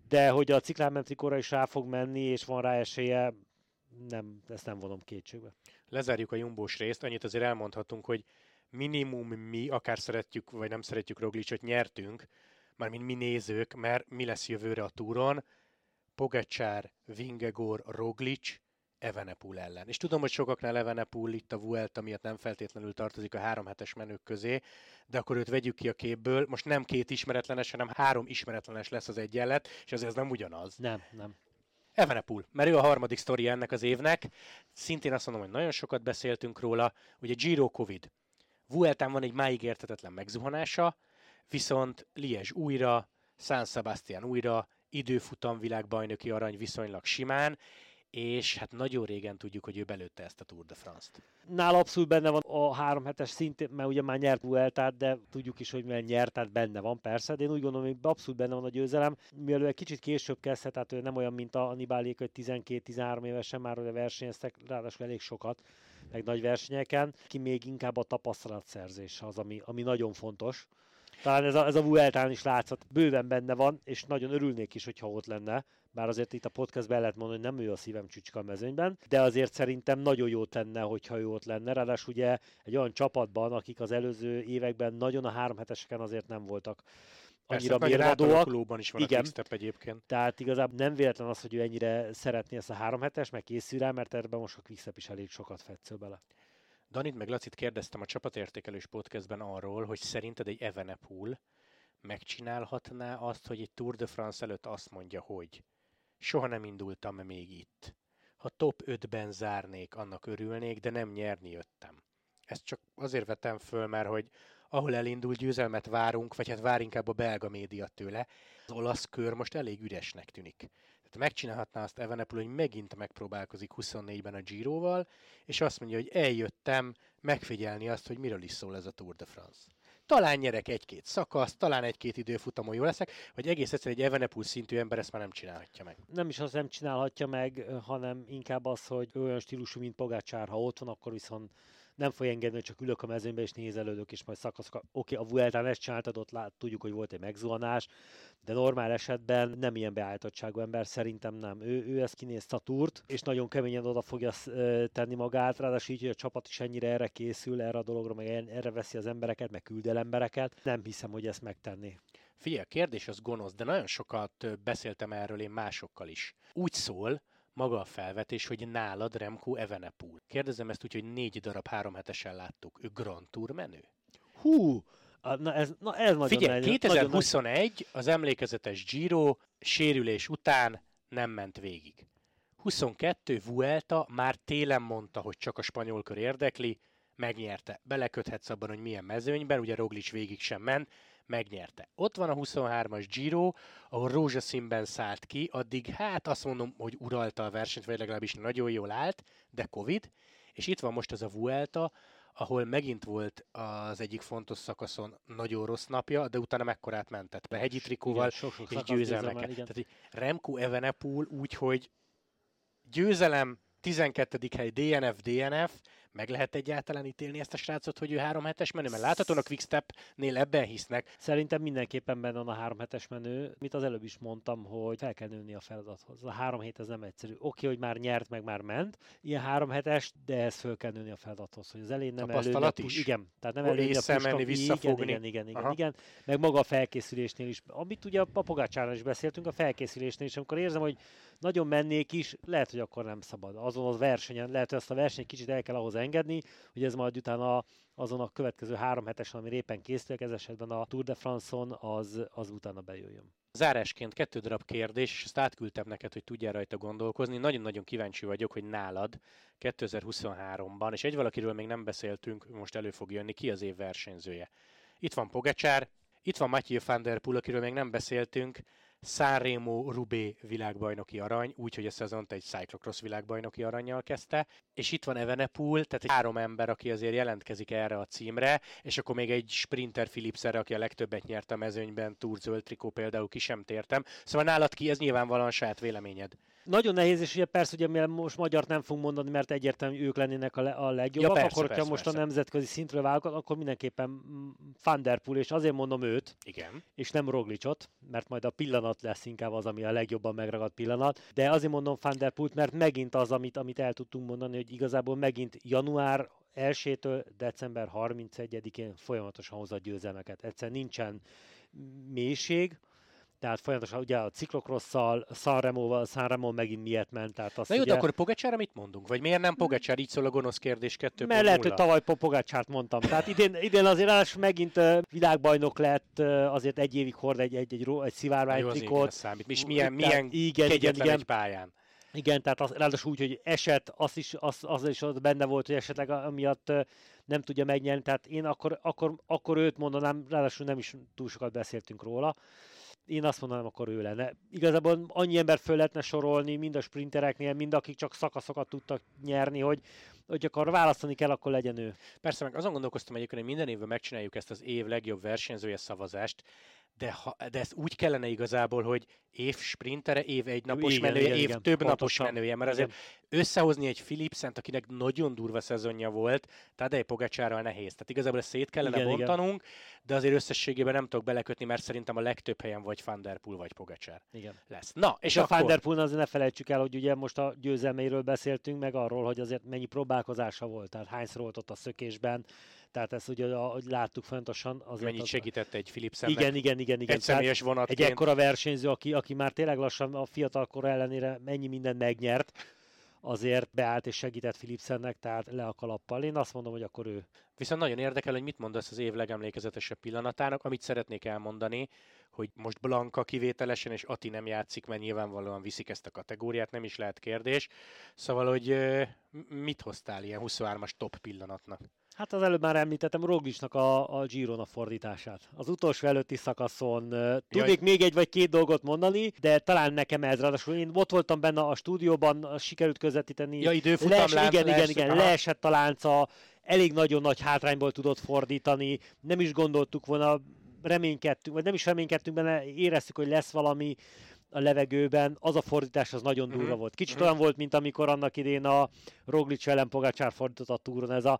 de hogy a ciklánmentrikóra is rá fog menni, és van rá esélye, nem, ezt nem vonom kétségbe. lezárjuk a jumbós részt, annyit azért elmondhatunk, hogy minimum mi, akár szeretjük, vagy nem szeretjük Roglicot, nyertünk, mármint mi nézők, mert mi lesz jövőre a túron, Pogacsár, Vingegor, Roglic, Evenepul ellen. És tudom, hogy sokaknál Evenepul itt a Vuelta miatt nem feltétlenül tartozik a három hetes menők közé, de akkor őt vegyük ki a képből. Most nem két ismeretlenes, hanem három ismeretlenes lesz az egyenlet, és azért ez nem ugyanaz. Nem, nem. Evenepul, mert ő a harmadik sztori ennek az évnek. Szintén azt mondom, hogy nagyon sokat beszéltünk róla. Ugye Giro Covid. Vueltán van egy máig értetetlen megzuhanása, viszont Liège újra, San Sebastian újra, időfutam világbajnoki arany viszonylag simán, és hát nagyon régen tudjuk, hogy ő belőtte ezt a Tour de France-t. Nála abszolút benne van a három hetes szintén, mert ugye már nyert Vueltát, de tudjuk is, hogy mivel nyert, tehát benne van persze, de én úgy gondolom, hogy abszolút benne van a győzelem. Mivel egy kicsit később kezdhet, tehát ő nem olyan, mint a Nibálék, hogy 12-13 évesen már ugye versenyeztek, ráadásul elég sokat, meg nagy versenyeken. Ki még inkább a tapasztalatszerzés az, ami, ami nagyon fontos. Talán ez a, ez a Vueltán is látszott, bőven benne van, és nagyon örülnék is, hogyha ott lenne, bár azért itt a podcastben lehet mondani, hogy nem ő a szívem csücska a mezőnyben, de azért szerintem nagyon jó tenne, hogyha ő ott lenne. Ráadásul ugye egy olyan csapatban, akik az előző években nagyon a három heteseken azért nem voltak annyira Persze, mérvadóak. is van Igen. a egyébként. Tehát igazából nem véletlen az, hogy ő ennyire szeretné ezt a három hetes, meg készül rá, mert ebben most a Quickstep is elég sokat fetsző bele. Danit meg Lacit kérdeztem a csapatértékelős podcastben arról, hogy szerinted egy Evenepoel megcsinálhatná azt, hogy egy Tour de France előtt azt mondja, hogy soha nem indultam még itt. Ha top 5-ben zárnék, annak örülnék, de nem nyerni jöttem. Ezt csak azért vetem föl, mert hogy ahol elindul győzelmet várunk, vagy hát vár inkább a belga média tőle, az olasz kör most elég üresnek tűnik. Tehát megcsinálhatná azt Evenepoel, hogy megint megpróbálkozik 24-ben a Giroval, és azt mondja, hogy eljöttem megfigyelni azt, hogy miről is szól ez a Tour de France. Talán nyerek egy-két szakasz, talán egy-két időfutamon jó leszek, vagy egész egyszerűen egy Evenepoel szintű ember ezt már nem csinálhatja meg. Nem is azt nem csinálhatja meg, hanem inkább az, hogy olyan stílusú, mint Pogácsár, ha ott van, akkor viszont nem fog engedni, hogy csak ülök a mezőnybe és nézelődök, és majd szakaszok. Oké, a Vueltán ezt csináltad, ott lát, tudjuk, hogy volt egy megzuhanás, de normál esetben nem ilyen beállítottságú ember, szerintem nem. Ő, ő ezt kinézte a túrt, és nagyon keményen oda fogja tenni magát, ráadásul így, hogy a csapat is ennyire erre készül, erre a dologra, meg erre veszi az embereket, meg küld el embereket. Nem hiszem, hogy ezt megtenné. Figyelj, a kérdés az gonosz, de nagyon sokat beszéltem erről én másokkal is. Úgy szól, maga a felvetés, hogy nálad Remco Evenepoel. Kérdezem ezt úgy, hogy négy darab három hetesen láttuk. Ő Grand Tour menő? Hú, na ez, na ez nagyon Figyelj, nagy- nagyon 2021 az emlékezetes Giro sérülés után nem ment végig. 22 Vuelta már télen mondta, hogy csak a spanyol kör érdekli, megnyerte. Beleköthetsz abban, hogy milyen mezőnyben, ugye Roglic végig sem ment, megnyerte. Ott van a 23-as Giro, ahol rózsaszínben szállt ki, addig hát azt mondom, hogy uralta a versenyt, vagy legalábbis nagyon jól állt, de Covid, és itt van most az a Vuelta, ahol megint volt az egyik fontos szakaszon nagyon rossz napja, de utána mekkorát mentett be hegyi trikóval Igen, és nézem el, igen. Tehát Remco Evenepoel úgy, hogy győzelem, 12. hely DNF, DNF, meg lehet egyáltalán ítélni ezt a srácot, hogy ő három hetes menő, mert láthatóan a Quickstep-nél ebben hisznek. Szerintem mindenképpen benne van a három hetes menő. Mit az előbb is mondtam, hogy fel kell nőni a feladathoz. A három hét ez nem egyszerű. Oké, hogy már nyert, meg már ment. Ilyen három hetes, de ez föl kell nőni a feladathoz, hogy az elején nem a is? Igen, tehát nem puskak- menni, visszafogni. Igen, igen, igen, Aha. igen, Meg maga a felkészülésnél is. Amit ugye a Pogácsánál is beszéltünk, a felkészülésnél is, amikor érzem, hogy nagyon mennék is, lehet, hogy akkor nem szabad. Azon az versenyen, lehet, hogy ezt a versenyt kicsit el kell ahhoz engedni, hogy ez majd utána azon a következő három hetesen, ami éppen készülök, ez esetben a Tour de France-on, az, az utána bejöjjön. Zárásként kettő darab kérdés, és ezt átküldtem neked, hogy tudjál rajta gondolkozni. Nagyon-nagyon kíváncsi vagyok, hogy nálad 2023-ban, és egy valakiről még nem beszéltünk, most elő fog jönni, ki az év versenyzője. Itt van Pogacsár, itt van Mathieu van der Poel, akiről még nem beszéltünk, Sanremo Rubé világbajnoki arany, úgyhogy a szezont egy cyclocross világbajnoki aranyjal kezdte, és itt van Evenepoel, tehát egy három ember, aki azért jelentkezik erre a címre, és akkor még egy sprinter Philipsre, aki a legtöbbet nyert a mezőnyben, Tour zöld trikó például ki sem tértem. Szóval nálad ki, ez nyilvánvalóan saját véleményed. Nagyon nehéz, és ugye persze, ugye mivel most magyart nem fogunk mondani, mert egyértelmű ők lennének a, le, a legjobbak, Ja, persze, akkor, persze, most persze. a nemzetközi szintről vállalkozunk, akkor mindenképpen Van der Poel, és azért mondom őt, Igen. és nem Roglicot, mert majd a pillanat lesz inkább az, ami a legjobban megragadt pillanat. De azért mondom Van der Poelt, mert megint az, amit, amit el tudtunk mondani, hogy igazából megint január 1-től december 31-én folyamatosan hozott győzelmeket. Egyszerűen nincsen mélység, tehát folyamatosan ugye a ciklokrosszal, Sanremo-val, Sanremo megint miért ment, tehát azt Na jó, ugye, de akkor Pogacsára mit mondunk? Vagy miért nem Pogacsár? Így szól a gonosz kérdés 2 mert lehet, hogy tavaly Pogácsárt mondtam. Tehát idén, idén azért ráadásul megint világbajnok lett, azért egy évig hord egy, egy, egy, egy szivárvány az trikót. az számít. És milyen, Tehát milyen igen, igen, kegyetlen igen. egy pályán. Igen, tehát az, ráadásul úgy, hogy eset, az is, az, az is ott benne volt, hogy esetleg amiatt nem tudja megnyerni, tehát én akkor, akkor, akkor őt mondanám, ráadásul nem is túl sokat beszéltünk róla. Én azt mondanám, akkor ő lenne. Igazából annyi ember föl lehetne sorolni, mind a sprintereknél, mind akik csak szakaszokat tudtak nyerni, hogy, hogy akkor választani kell, akkor legyen ő. Persze, meg azon gondolkoztam egyébként, hogy minden évben megcsináljuk ezt az év legjobb versenyzője szavazást, de, ha, de ezt úgy kellene igazából, hogy év sprintere, év egy napos Igen, menője, igen, év igen, több napos pontosan. menője, mert azért összehozni egy Philipsent, akinek nagyon durva szezonja volt, Tadej Pogacsárral nehéz. Tehát igazából ezt szét kellene Igen, igen, igen. bontanunk, de azért összességében nem tudok belekötni, mert szerintem a legtöbb helyen vagy Van der Poel, vagy Pogacsár Igen. lesz. Na, és, És a akkor... Van der Poel azért ne felejtsük el, hogy ugye most a győzelmeiről beszéltünk, meg arról, hogy azért mennyi próbálkozása volt, tehát hányszor volt ott a szökésben, tehát ezt ugye, ahogy láttuk fontosan. Azért mennyit az- segített egy Philipsennek. Igen, igen, igen, igen. Egy személyes egy vonatként. ekkora versenyző, aki, aki már tényleg lassan a fiatal kor ellenére mennyi mindent megnyert, azért beállt és segített Philipsennek, tehát le a kalappal. Én azt mondom, hogy akkor ő. Viszont nagyon érdekel, hogy mit mondasz az év legemlékezetesebb pillanatának. Amit szeretnék elmondani, hogy most Blanka kivételesen, és Ati nem játszik, mert nyilvánvalóan viszik ezt a kategóriát, nem is lehet kérdés. Szóval, hogy mit hoztál ilyen 23-as top pillanatnak? Hát az előbb már említettem Roglicnak a, a Girona fordítását. Az utolsó előtti szakaszon ö, tudnék még egy vagy két dolgot mondani, de talán nekem ez. Ráadásul én ott voltam benne a stúdióban, sikerült közvetíteni. Ja, időfutam, Lees, lánc, igen, igen, igen, leesett a lánca, elég nagyon nagy hátrányból tudott fordítani, nem is gondoltuk volna, reménykedtünk, vagy nem is reménykedtünk benne, éreztük, hogy lesz valami a levegőben, az a fordítás az nagyon durva Mhm, volt. Kicsit mhm. olyan volt, mint amikor annak idén a Roglic ellen Pogácsár fordított a túron, ez a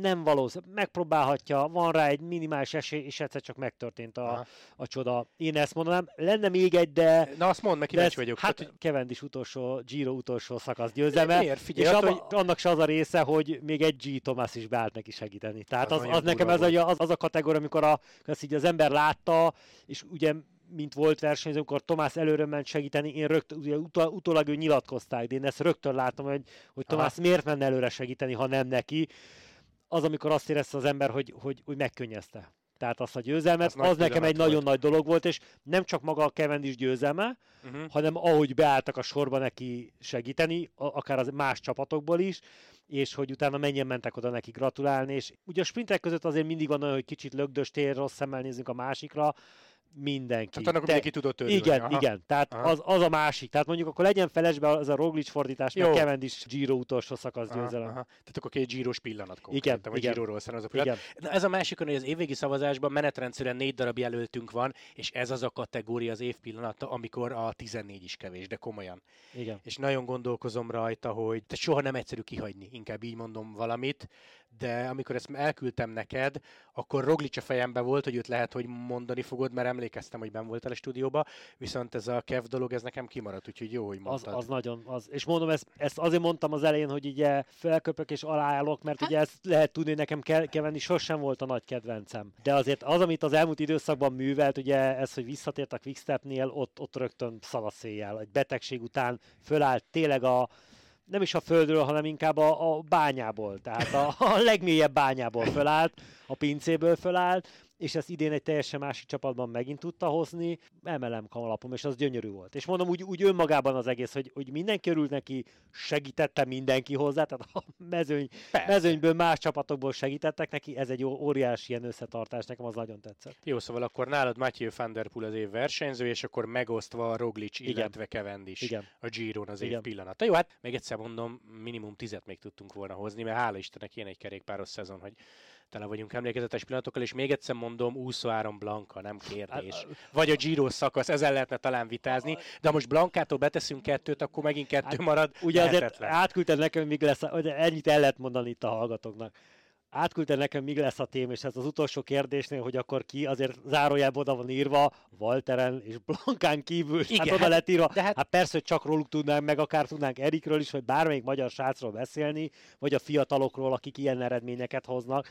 nem valószínű, megpróbálhatja, van rá egy minimális esély, és egyszer csak megtörtént a, Aha. a csoda. Én ezt mondanám, lenne még egy, de Na azt mondd meg, kíváncsi vagyok. hát hogy Cavendish utolsó, Giro utolsó szakasz győzelme. miért? Figyelj, és abba, annak se az a része, hogy még egy G. Thomas is beállt neki segíteni. Tehát Az az, az nekem ez a, az, az a kategória, amikor a, azt így az ember látta, és ugye mint volt versenyző, amikor Tomás előre ment segíteni, én rögtön, ugye utol, utólag ő nyilatkozták, de én ezt rögtön látom, hogy, hogy Aha. Tomás miért menne előre segíteni, ha nem neki. Az, amikor azt érezte az ember, hogy, hogy, hogy megkönnyezte. Tehát azt a győzelmet, Az az, nekem egy nagyon volt. nagy dolog volt, és nem csak maga a Cavendish győzelme, Uh-huh. hanem ahogy beálltak a sorba neki segíteni, a- akár az más csapatokból is, és hogy utána mennyien mentek oda neki gratulálni, és ugye a sprintek között azért mindig van olyan, hogy kicsit lögdös tér, rossz szemmel nézünk a másikra, mindenki. Tehát annak Te- mindenki tudott örülni. igen, Aha. igen, tehát Aha. az, az, a másik. Tehát mondjuk akkor legyen felesbe az a Roglic fordítás, Jó. meg Cavendish Giro utolsó szakasz Aha, győzelem. aha. Tehát akkor két zsíros pillanat Igen, konkrétan, vagy igen. zsíróról származó pillanat. Igen, Na ez a másik, hogy az évvégi szavazásban menetrendszerűen négy darab jelöltünk van, és ez az a kategória az év pillanata, amikor a 14 is kevés, de komolyan. igen. És nagyon gondolkozom rajta, hogy te soha nem egyszerű kihagyni, inkább így mondom valamit, de amikor ezt elküldtem neked, akkor Roglic a fejembe volt, hogy őt lehet, hogy mondani fogod, mert emlékeztem, hogy ben voltál a stúdióba, viszont ez a Kev dolog, ez nekem kimaradt, úgyhogy jó, hogy Az, mondtad. az nagyon, az. És mondom, ezt, ezt azért mondtam az elején, hogy ugye felköpök és aláállok, mert ugye ezt lehet tudni, hogy nekem Kevenni sosem volt a nagy kedvencem. De azért az, amit az elmúlt időszakban művelt, ugye ez, hogy visszatért a Quickstepnél, ott, ott rögtön szanaszéjjel. Egy betegség után fölállt tényleg a nem is a földről, hanem inkább a, a bányából, tehát a, a legmélyebb bányából fölállt, a pincéből fölállt, és ezt idén egy teljesen másik csapatban megint tudta hozni, emelem kalapom, és az gyönyörű volt. És mondom, úgy, úgy önmagában az egész, hogy, hogy mindenki örült neki, segítette mindenki hozzá, tehát a mezőny, Persze. mezőnyből más csapatokból segítettek neki, ez egy óriási ilyen összetartás, nekem az nagyon tetszett. Jó, szóval akkor nálad Mathieu van der Poel az év versenyző, és akkor megosztva a Roglic, Igen. illetve Cavendish Igen. a Giron az év Igen. pillanata. Jó, hát még egyszer mondom, minimum tizet még tudtunk volna hozni, mert hála Istennek ilyen egy kerékpáros szezon, hogy tele vagyunk emlékezetes pillanatokkal, és még egyszer mondom, 23 Blanka, nem kérdés. Vagy a Giro szakasz, ezzel lehetne talán vitázni, de ha most Blankától beteszünk kettőt, akkor megint kettő Hát, marad. Ugye azért átküldted nekem, míg lesz, de ennyit el lehet mondani itt a hallgatóknak. Átküldted nekem, míg lesz a tém, és ez az utolsó kérdésnél, hogy akkor ki, azért zárójelben oda van írva, Walteren és Blankán kívül, Igen, hát oda lett írva. de hát- Hát persze, hogy csak róluk tudnánk, meg akár tudnánk Erikről is, vagy bármelyik magyar srácról beszélni, vagy a fiatalokról, akik ilyen eredményeket hoznak.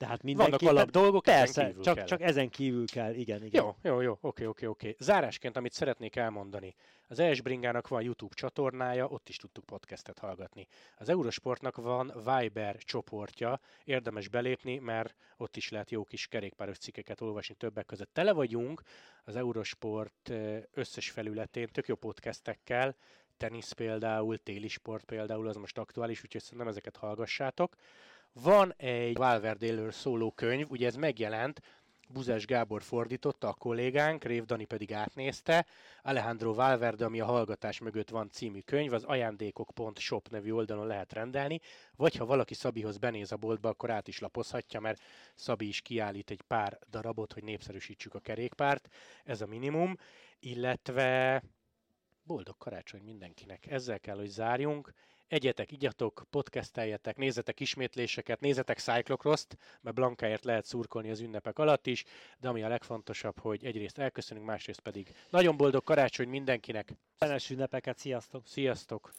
Tehát Vannak mindenképpen... alap dolgok, ezen Persze, kívül csak, kell. csak ezen kívül kell, igen, igen. Jó, jó, jó, oké, oké, oké. Zárásként, amit szeretnék elmondani. Az ES Bringának van YouTube csatornája, ott is tudtuk podcastet hallgatni. Az Eurosportnak van Viber csoportja, érdemes belépni, mert ott is lehet jó kis kerékpáros cikkeket olvasni többek között. Tele vagyunk az Eurosport összes felületén, tök jó podcastekkel, tenisz például, téli sport például, az most aktuális, úgyhogy szerintem ezeket hallgassátok. Van egy Valverdéről szóló könyv, ugye ez megjelent, Buzás Gábor fordította, a kollégánk, Rév Dani pedig átnézte. Alejandro Valverde, ami a hallgatás mögött van című könyv, az ajándékok.shop nevű oldalon lehet rendelni, vagy ha valaki Szabihoz benéz a boltba, akkor át is lapozhatja, mert Szabi is kiállít egy pár darabot, hogy népszerűsítsük a kerékpárt, ez a minimum, illetve boldog karácsony mindenkinek. Ezzel kell, hogy zárjunk. Egyetek, igyatok, podcasteljetek, nézzetek ismétléseket, nézzetek Cyclocross-t, mert Blankáért lehet szurkolni az ünnepek alatt is, de ami a legfontosabb, hogy egyrészt elköszönünk, másrészt pedig nagyon boldog karácsony mindenkinek. Fenes ünnepeket, sziasztok! Sziasztok!